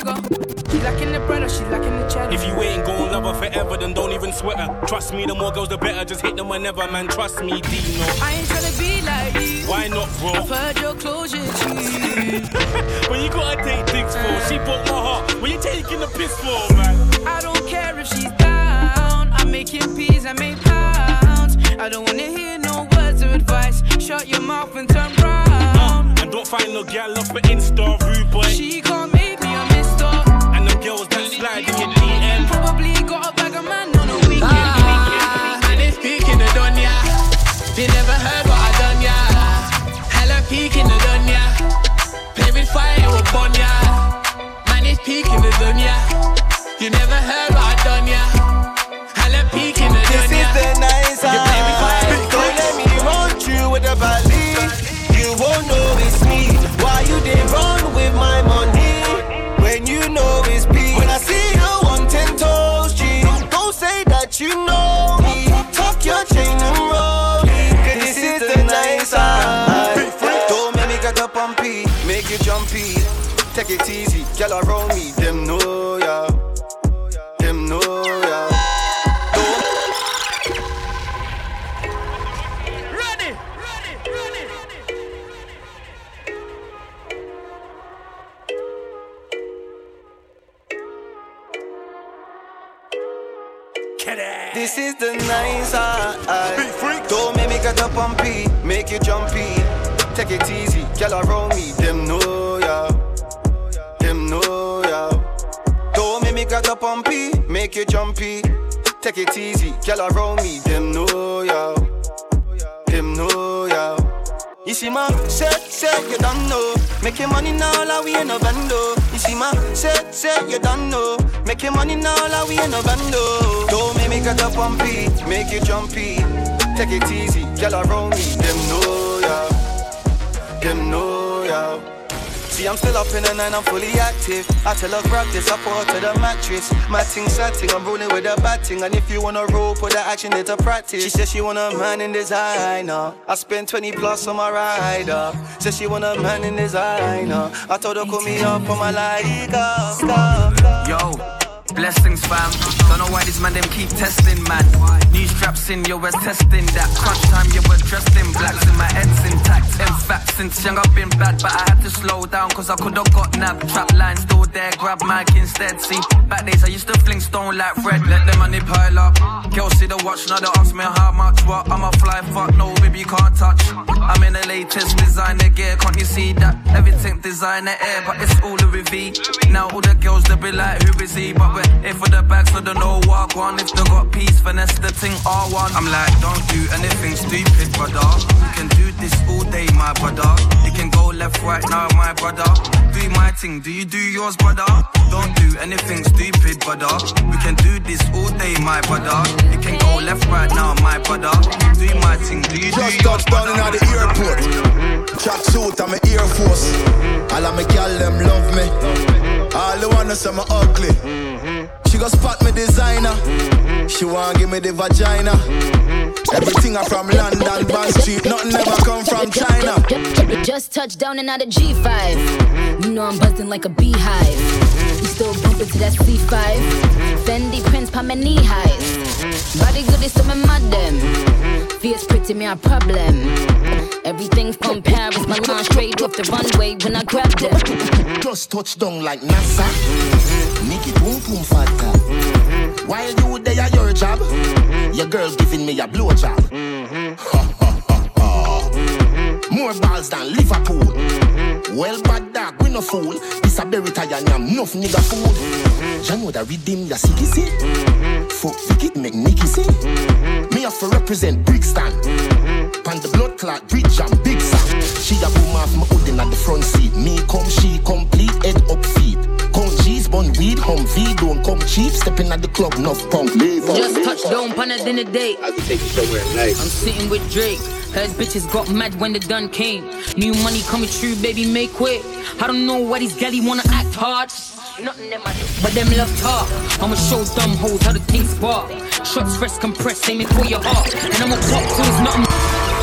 She lacking the bread or she lacking the cheddar. If you ain't gon' love her forever, then don't even sweat her. Trust me, the more girls, the better. Just hit them whenever, man. Trust me, Dino. I ain't tryna be like you. Why not, bro? I've heard your closure, when you gotta take things for, uh. she broke my heart. When you taking the piss for, man? I don't care if she's down. I'm making peas, I make pounds. I don't wanna hear no words of advice. Shut your mouth and turn round. Uh, and don't find no gal off for Insta, rude boy. She can't me You never heard what I done, yeah. Hella peaking the dunya. Play with fire, it will burn ya. Make. Take it easy. Girl around me. Them know ya. Them know ya. Ready, This is the nice side. Don't make me get up on P, make you jumpy. Take it easy, girl around me. Them know make me get up on P, make you jumpy. Take it easy, girl around me. Them know ya, them know ya. You see my set, set, you don't know. Make Making money now, like we in a bando. You see my set, set, you don't know. Make Making money now, like we in a bando. Don't make me get up on P, make you jumpy. Take it easy, girl around me. Them know ya, them know ya. See, I'm still up in the nine, I'm fully active. I tell her grab this, I put her to the mattress. My ting satting, I'm rolling with a batting. And if you wanna roll, put that action into practice. She says she want a man in designer. I spend 20 plus on my rider. Says she want a man in designer. I told her, call me up on my lighter. Yo. Blessings, fam. Don't know why these man them keep testing, man. New straps in, yo, was testing that. Crunch time, you were dressed in blacks, and my head's intact. In fact, since young I've been bad, but I had to slow down, cause I could've got nabbed. Trap line still there, grab mic instead. See, back days I used to fling stone like red, let the money pile up. Girls see the watch, now they ask me how much, what? I'm a fly fuck, no, baby, you can't touch. I'm in the latest designer gear, can't you see that? Everything designer air, but it's all Louis V. Now all the girls, they be like, who is he? But if for the bags, so they know walk one. If they got peace, finesse the thing R1. I'm like, don't do anything stupid, brother. You can do this all day, my brother. You can go left, right now, my brother. Do my thing, do you do yours, brother? Don't do anything stupid, brother. We can do this all day, my brother. You can go left, right now, my brother. Do my thing, do you Just do yours, touched down in the airport. Track suit, I'm an Air Force. All of my gal them love me. All the wanna say me ugly. Mm-hmm. She go spot me designer. Mm-hmm. She want give me the vagina. Mm-hmm. Everything I from London, Bond Street. Nothing ever come from China. Just touched down and out of G5. You know I'm buzzing like a beehive. You still bumping to that C5. Fendi prints pa my knee highs. Body good is so me mad them. Fierce pretty me a problem. Everything from Paris, Milan straight off the runway when I grab them. Just touch down like NASA. Mm-hmm. Make it boom boom fatta. Mm-hmm. While you there your job, mm-hmm. your girl's giving me a blowjob. Ha. More balls than Liverpool. Mm-hmm. Well, bad dog, we no fool. This a berry tie and I'm enough nigga food. Mm-hmm. You know that redeem your sicky see. Mm-hmm. Fuck Vicky make Nicky see. Me have to represent Brixton. Pan the blood clot bridge and big sack. She a boom off my hoodin at the front seat. Me come, she complete head up feet. Come cheese, bun weed, hum V, don't come cheap. Stepping at the club, enough punk. Leave Just leave touched down, pan it in the day. I can take you somewhere nice. I'm sitting with Drake. Heard bitches got mad when the done came. New money coming true, baby, make way. I don't know why these galley wanna act hard. Nothing them I do. But them love talk. I'ma show dumb hoes how the things spark. Shots fresh compressed, aiming for your heart. And I'ma pop till it's nothing.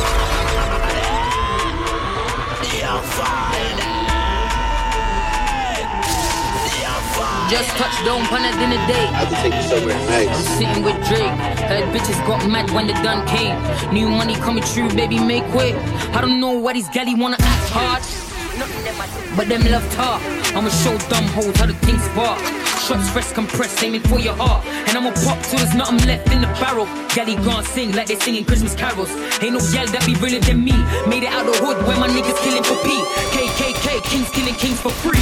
Just touched down, pan it in the day. I can take you somewhere nice. I'm sitting with Drake. Heard bitches got mad when the done came. New money coming true, baby, make way. I don't know why these galley wanna act hard. But them love talk. I'ma show dumb hoes how the things spark. Shots fresh compressed, aiming for your heart. And I'ma pop till there's nothing left in the barrel. Galley gone sing like they singing Christmas carols. Ain't no gal that be realer than me. Made it out the hood where my niggas killing for P. KKK, kings killing kings for free.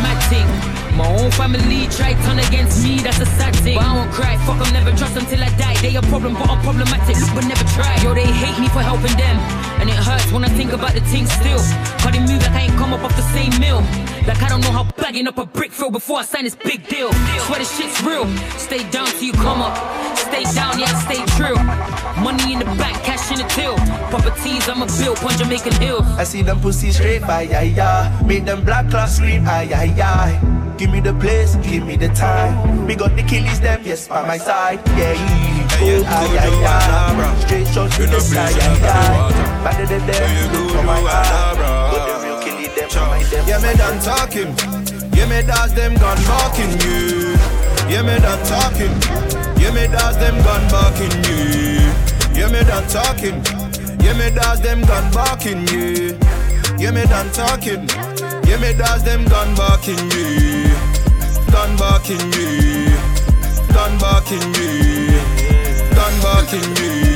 Mad thing. My own family try turn against me, that's a sad thing. But I won't cry, fuck them, never trust till I die. They a problem, but I'm problematic, look, but never try. Yo, they hate me for helping them. And it hurts when I think about the things still. Cause they move like I ain't come up off the same mill. Like I don't know how bagging up a brick feel before I sign this big deal. Swear this shit's real. Stay down till you come up. Stay down, yeah, stay true. Money in the bank, cash in the till. Properties, I'm a bill, on Jamaican Hills. I see them pussy straight, aye, aye, aye. Make them black class scream, aye, aye, aye. Give me the place, give me the time. We got the killies, them, yes, by my side. Yeah, yeah, Hey, you oh, aye, good, aye, you aye. Straight shots You to know, the side, please, aye, you know, aye. Better than them, you look for you my wanna, eye. Yeah, me done talking. Yeah, me does them gun barking you. Yeah, me done talking. Yeah, me does them gun barking you. Yeah, me done talking. Yeah, me does them gun barking you. Yeah, me done talking. Yeah, me does them gun barking you. Gun barking you. Gun barking you. Gun barking you.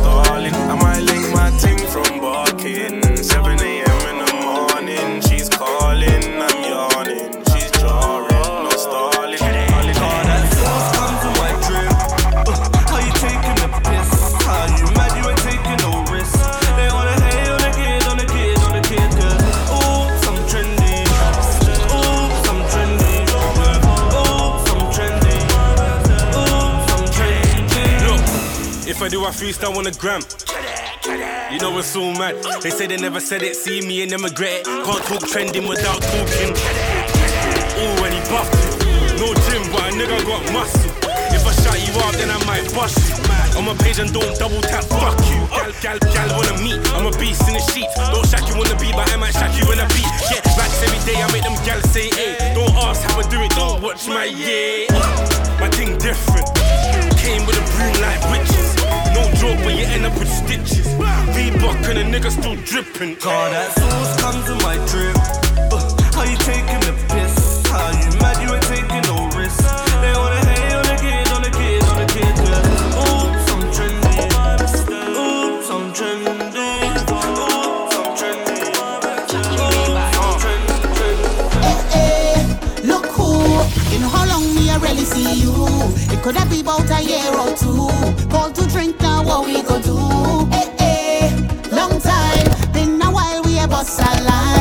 Stalling. I might link my ting from barking. 7 do I freestyle on the gram? You know it's so mad. They say they never said it, see me and them regret it. Can't talk trending without talking. Ooh, when he buffed. No gym, but a nigga got muscle. If I shut you up, then I might bust you. On my page and don't double tap, fuck you. Gal, gal, gal wanna meet. I'm a beast in the sheets. Don't shack you the beat, but I might shack you in a beat. Yeah, racks every day, I make them gal say, hey. Don't ask how I do it, don't watch my yeah. My thing different. Came with a broom like witches. No but you end up with stitches. V-Buck and a nigga still dripping. Call that sauce comes in my drip. Uh, how you taking the piss? It could have been about a year or two. Call to drink now, what we go do? Eh, eh, long time, been a while we a bust a line.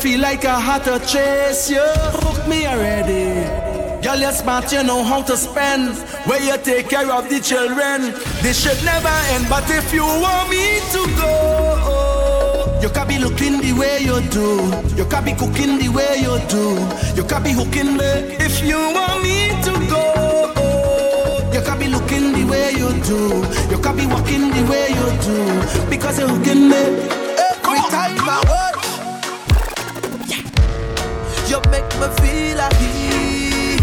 Feel like I had to chase you. Hook me already. Girl, you're smart, you know how to spend. Where you take care of the children. This should never end, but if you want me to go, you can be looking the way you do. You can be cooking the way you do. You can be hooking me if you want me to go. You can be looking the way you do. You can be walking the way you do. Because you're hooking me. Every time I me feel like heat.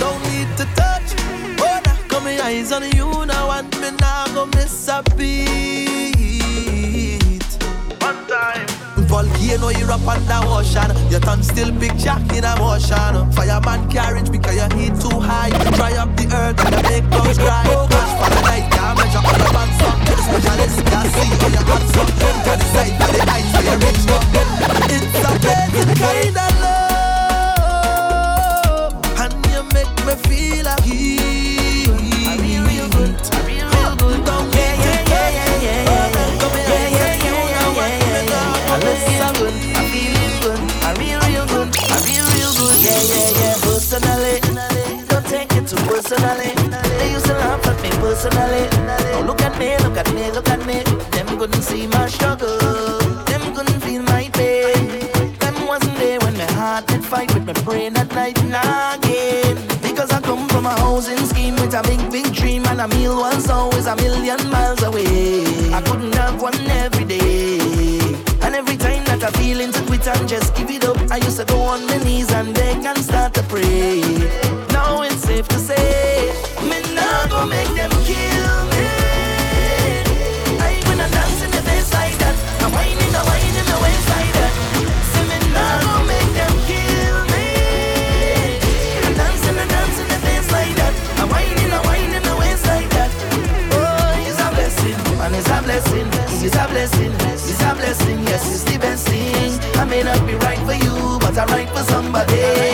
Don't need to touch. Oh, got my eyes on you now, and me now go miss a beat. Volcano, you up on the ocean. Your tongue still picture in a motion. Fireman carriage because your heat too high. Dry up the earth and you make dogs cry. Cash for the night, can't measure all your bands up. Specialist can see all your hands up. Can decide by the eyes where you reach up. It's a blessed kind of love, and you make me feel like heat. Personally. They used to laugh at me personally. Now look at me, look at me, look at me. Them couldn't see my struggle. Them couldn't feel my pain. Them wasn't there when my heart did fight with my brain at night and again. Because I come from a housing scheme with a big, big dream and a meal always a million miles away. I couldn't have one every day. And every time that I feel into quit and just give it up, I used to go on my knees and beg and blessing. Yes, it's the best thing. I may not be right for you, but I'm right for somebody.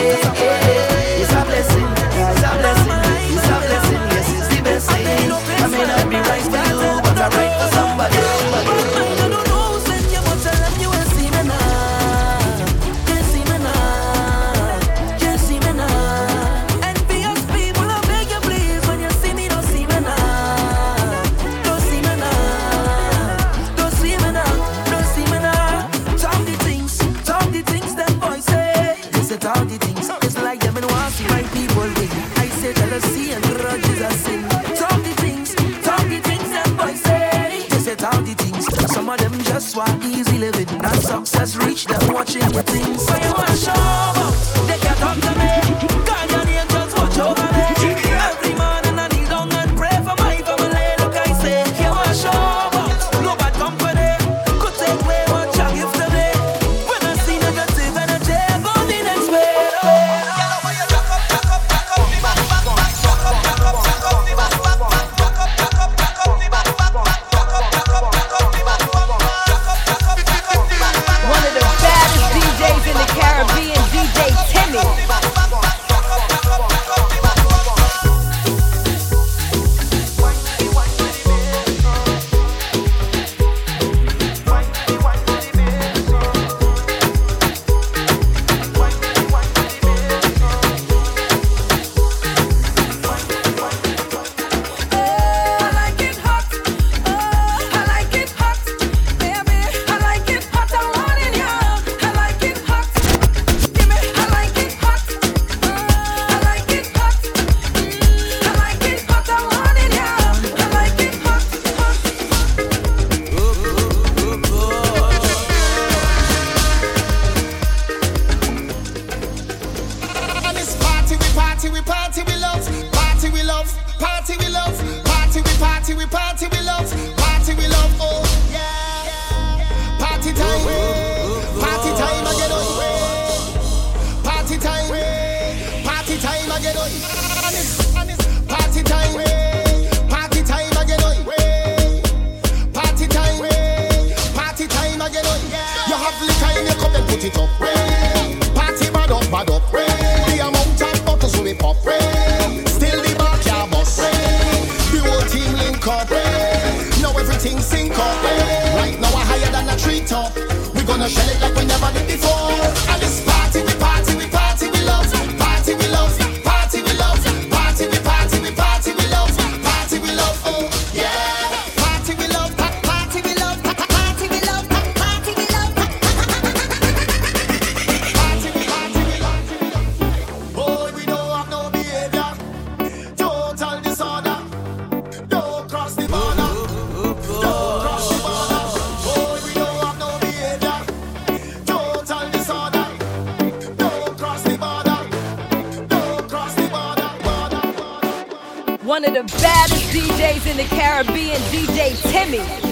Timmy.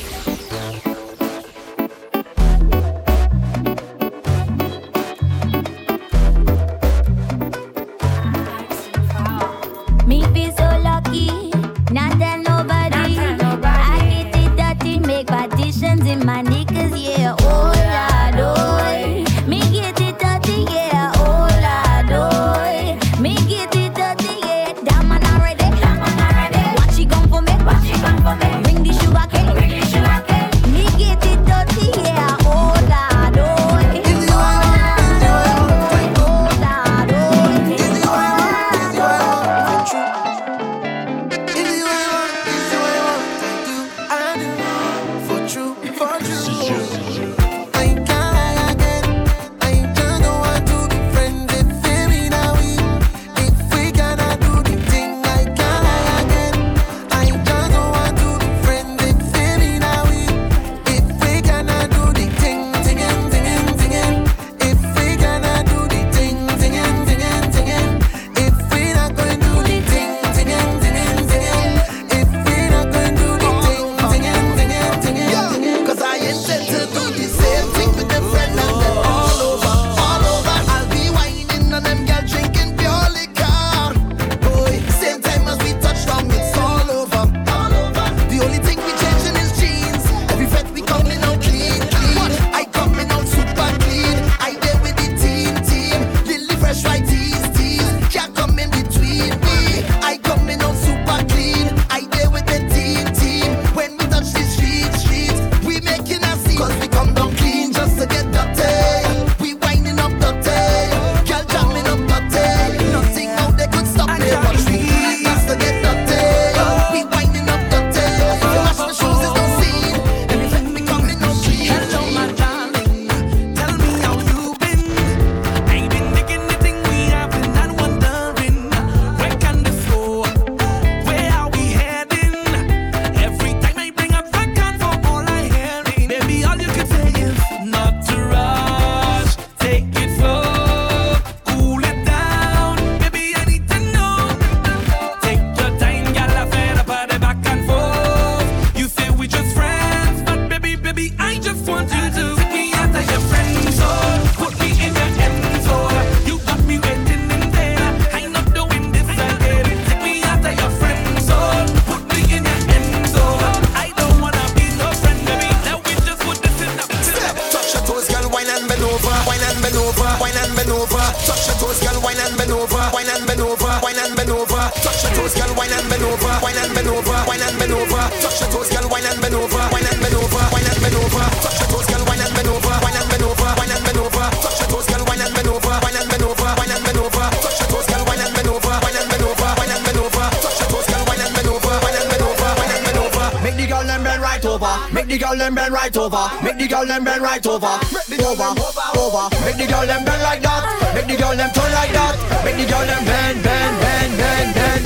the girl them bend right over. Make the girl them bend right over. Over, over. Make the girl them bend like that. Make the girl them turn like that. Make the girl them bend, bend, bend, bend, bend.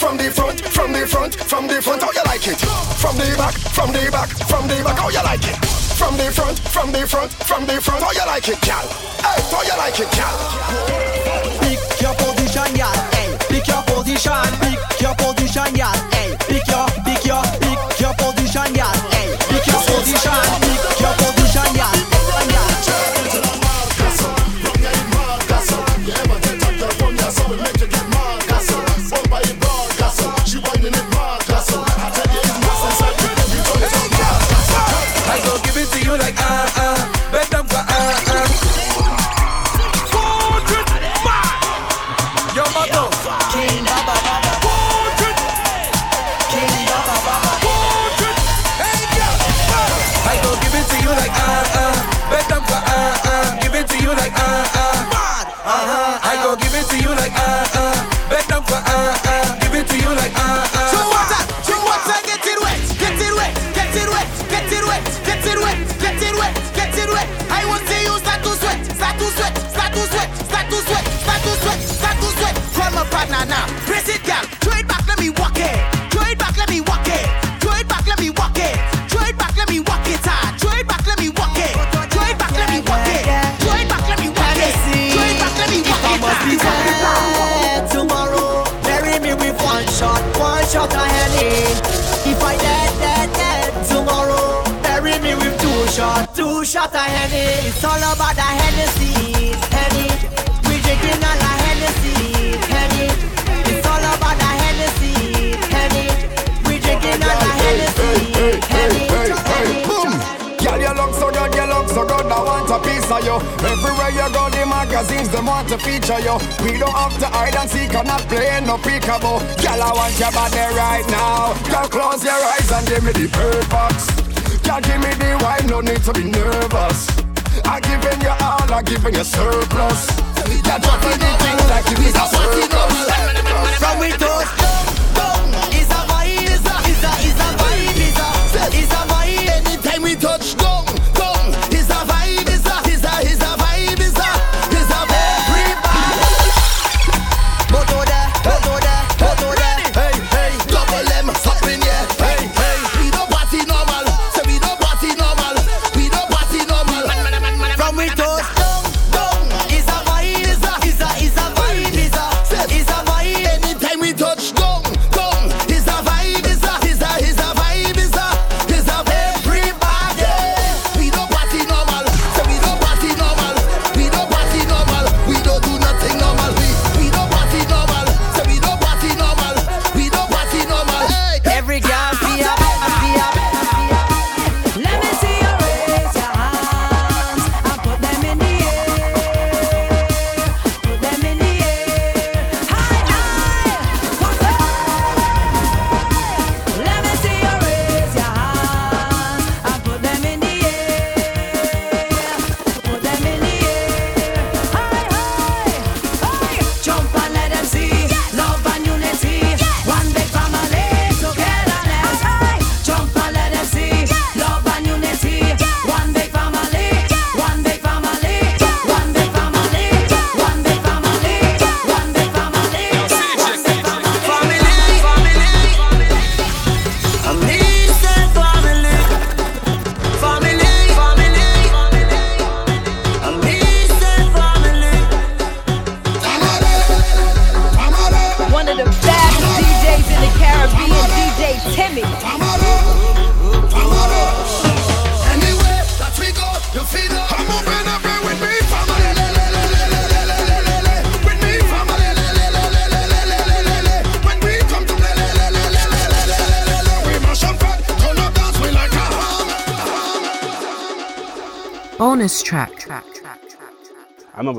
From the front, from the front, from the front, how you like it? From the back, from the back, from the back, how you like it? From the front, from the front, from the front, how you like it, gal? Hey, how you like it, gal? Pick your position, gal. Hey, pick your position. Pick your position, gal. Hey, pick your, pick It's all about the Hennessy, Henny. We drinking all the Hennessy, Henny. It's all about the Hennessy, Henny. We drinking all the Hennessy, Henny! Girl, you look so good, you look so good, I want a piece of you. Everywhere you go, the magazines, them want to feature you. We don't have to hide and seek, I'm not playing no peekaboo. Girl, I want your body right now. Girl, close your eyes and give me the bird. Girl, give me the wine, no need to be nervous. I giving you all, I giving you surplus. You're dropping the thing like it is a surplus. From we down, down, is a vibe, is a, is a, is a vibe, is a, is a vibe. Anytime we touch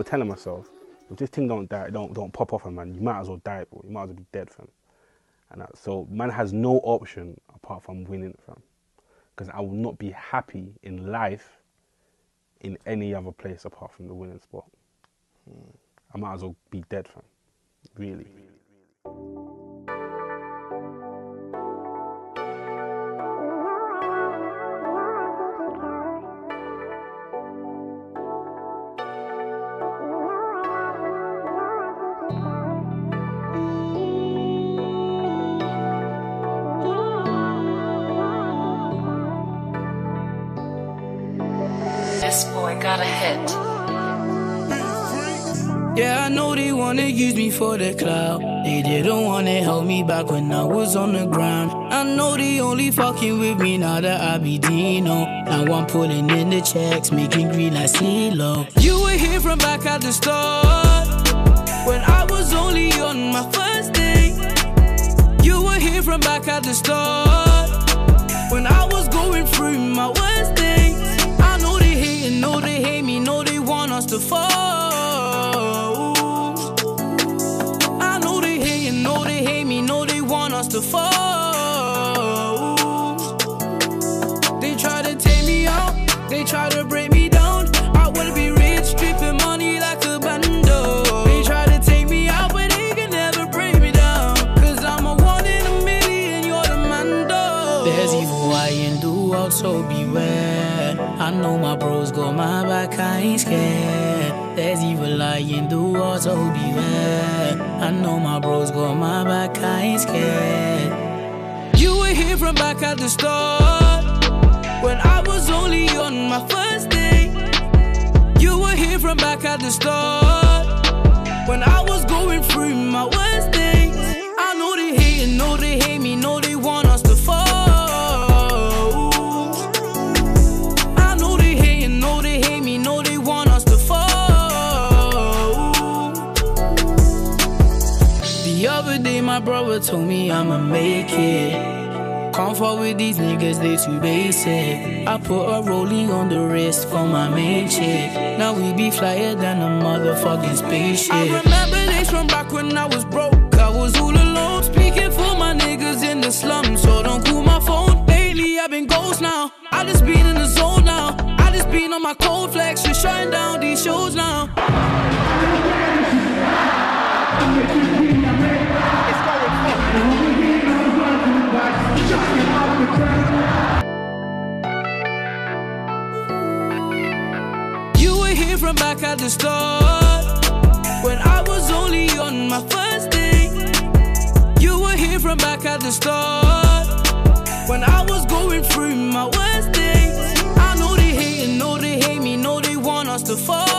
telling myself, if this thing don't die, don't don't pop off, and man, you might as well die, bro. You might as well be dead, fam. And that, so man has no option apart from winning, fam. Because I will not be happy in life in any other place apart from the winning spot. I might as well be dead, fam. Really. This boy got a hit. Yeah, I know they wanna use me for the clout. They didn't wanna help me back when I was on the ground. I know they only fucking with me now that I be Dino. Now I'm pulling in the checks, making green like CeeLo. You were here from back at the start when I was only on my first day. You were here from back at the start when I was going through my worst days. They know they hate me, know they want us to fall. I know they hating, know they hate me, know they want us to fall. My back, I ain't scared. There's evil eye in the world, so beware. I know my bros got my back, I ain't scared. You were here from back at the start when I was only on my first day. You were here from back at the start when I was going through my worst days. I know they hate and know they hate me, know they my brother told me I'ma make it. Can't fuck with these niggas, they too basic. I put a rollie on the wrist for my main chick. Now we be flyer than a motherfucking spaceship. I remember days from back when I was broke. I was all alone, speaking for my niggas in the slums. So don't call my phone. Lately I've been ghost now. I just been in the zone now. I just been on my cold flex, just shutting down these shows now. Back at the start when I was only on my first day. You were here from back at the start when I was going through my worst days. I know they hate and know they hate me, know they want us to fall.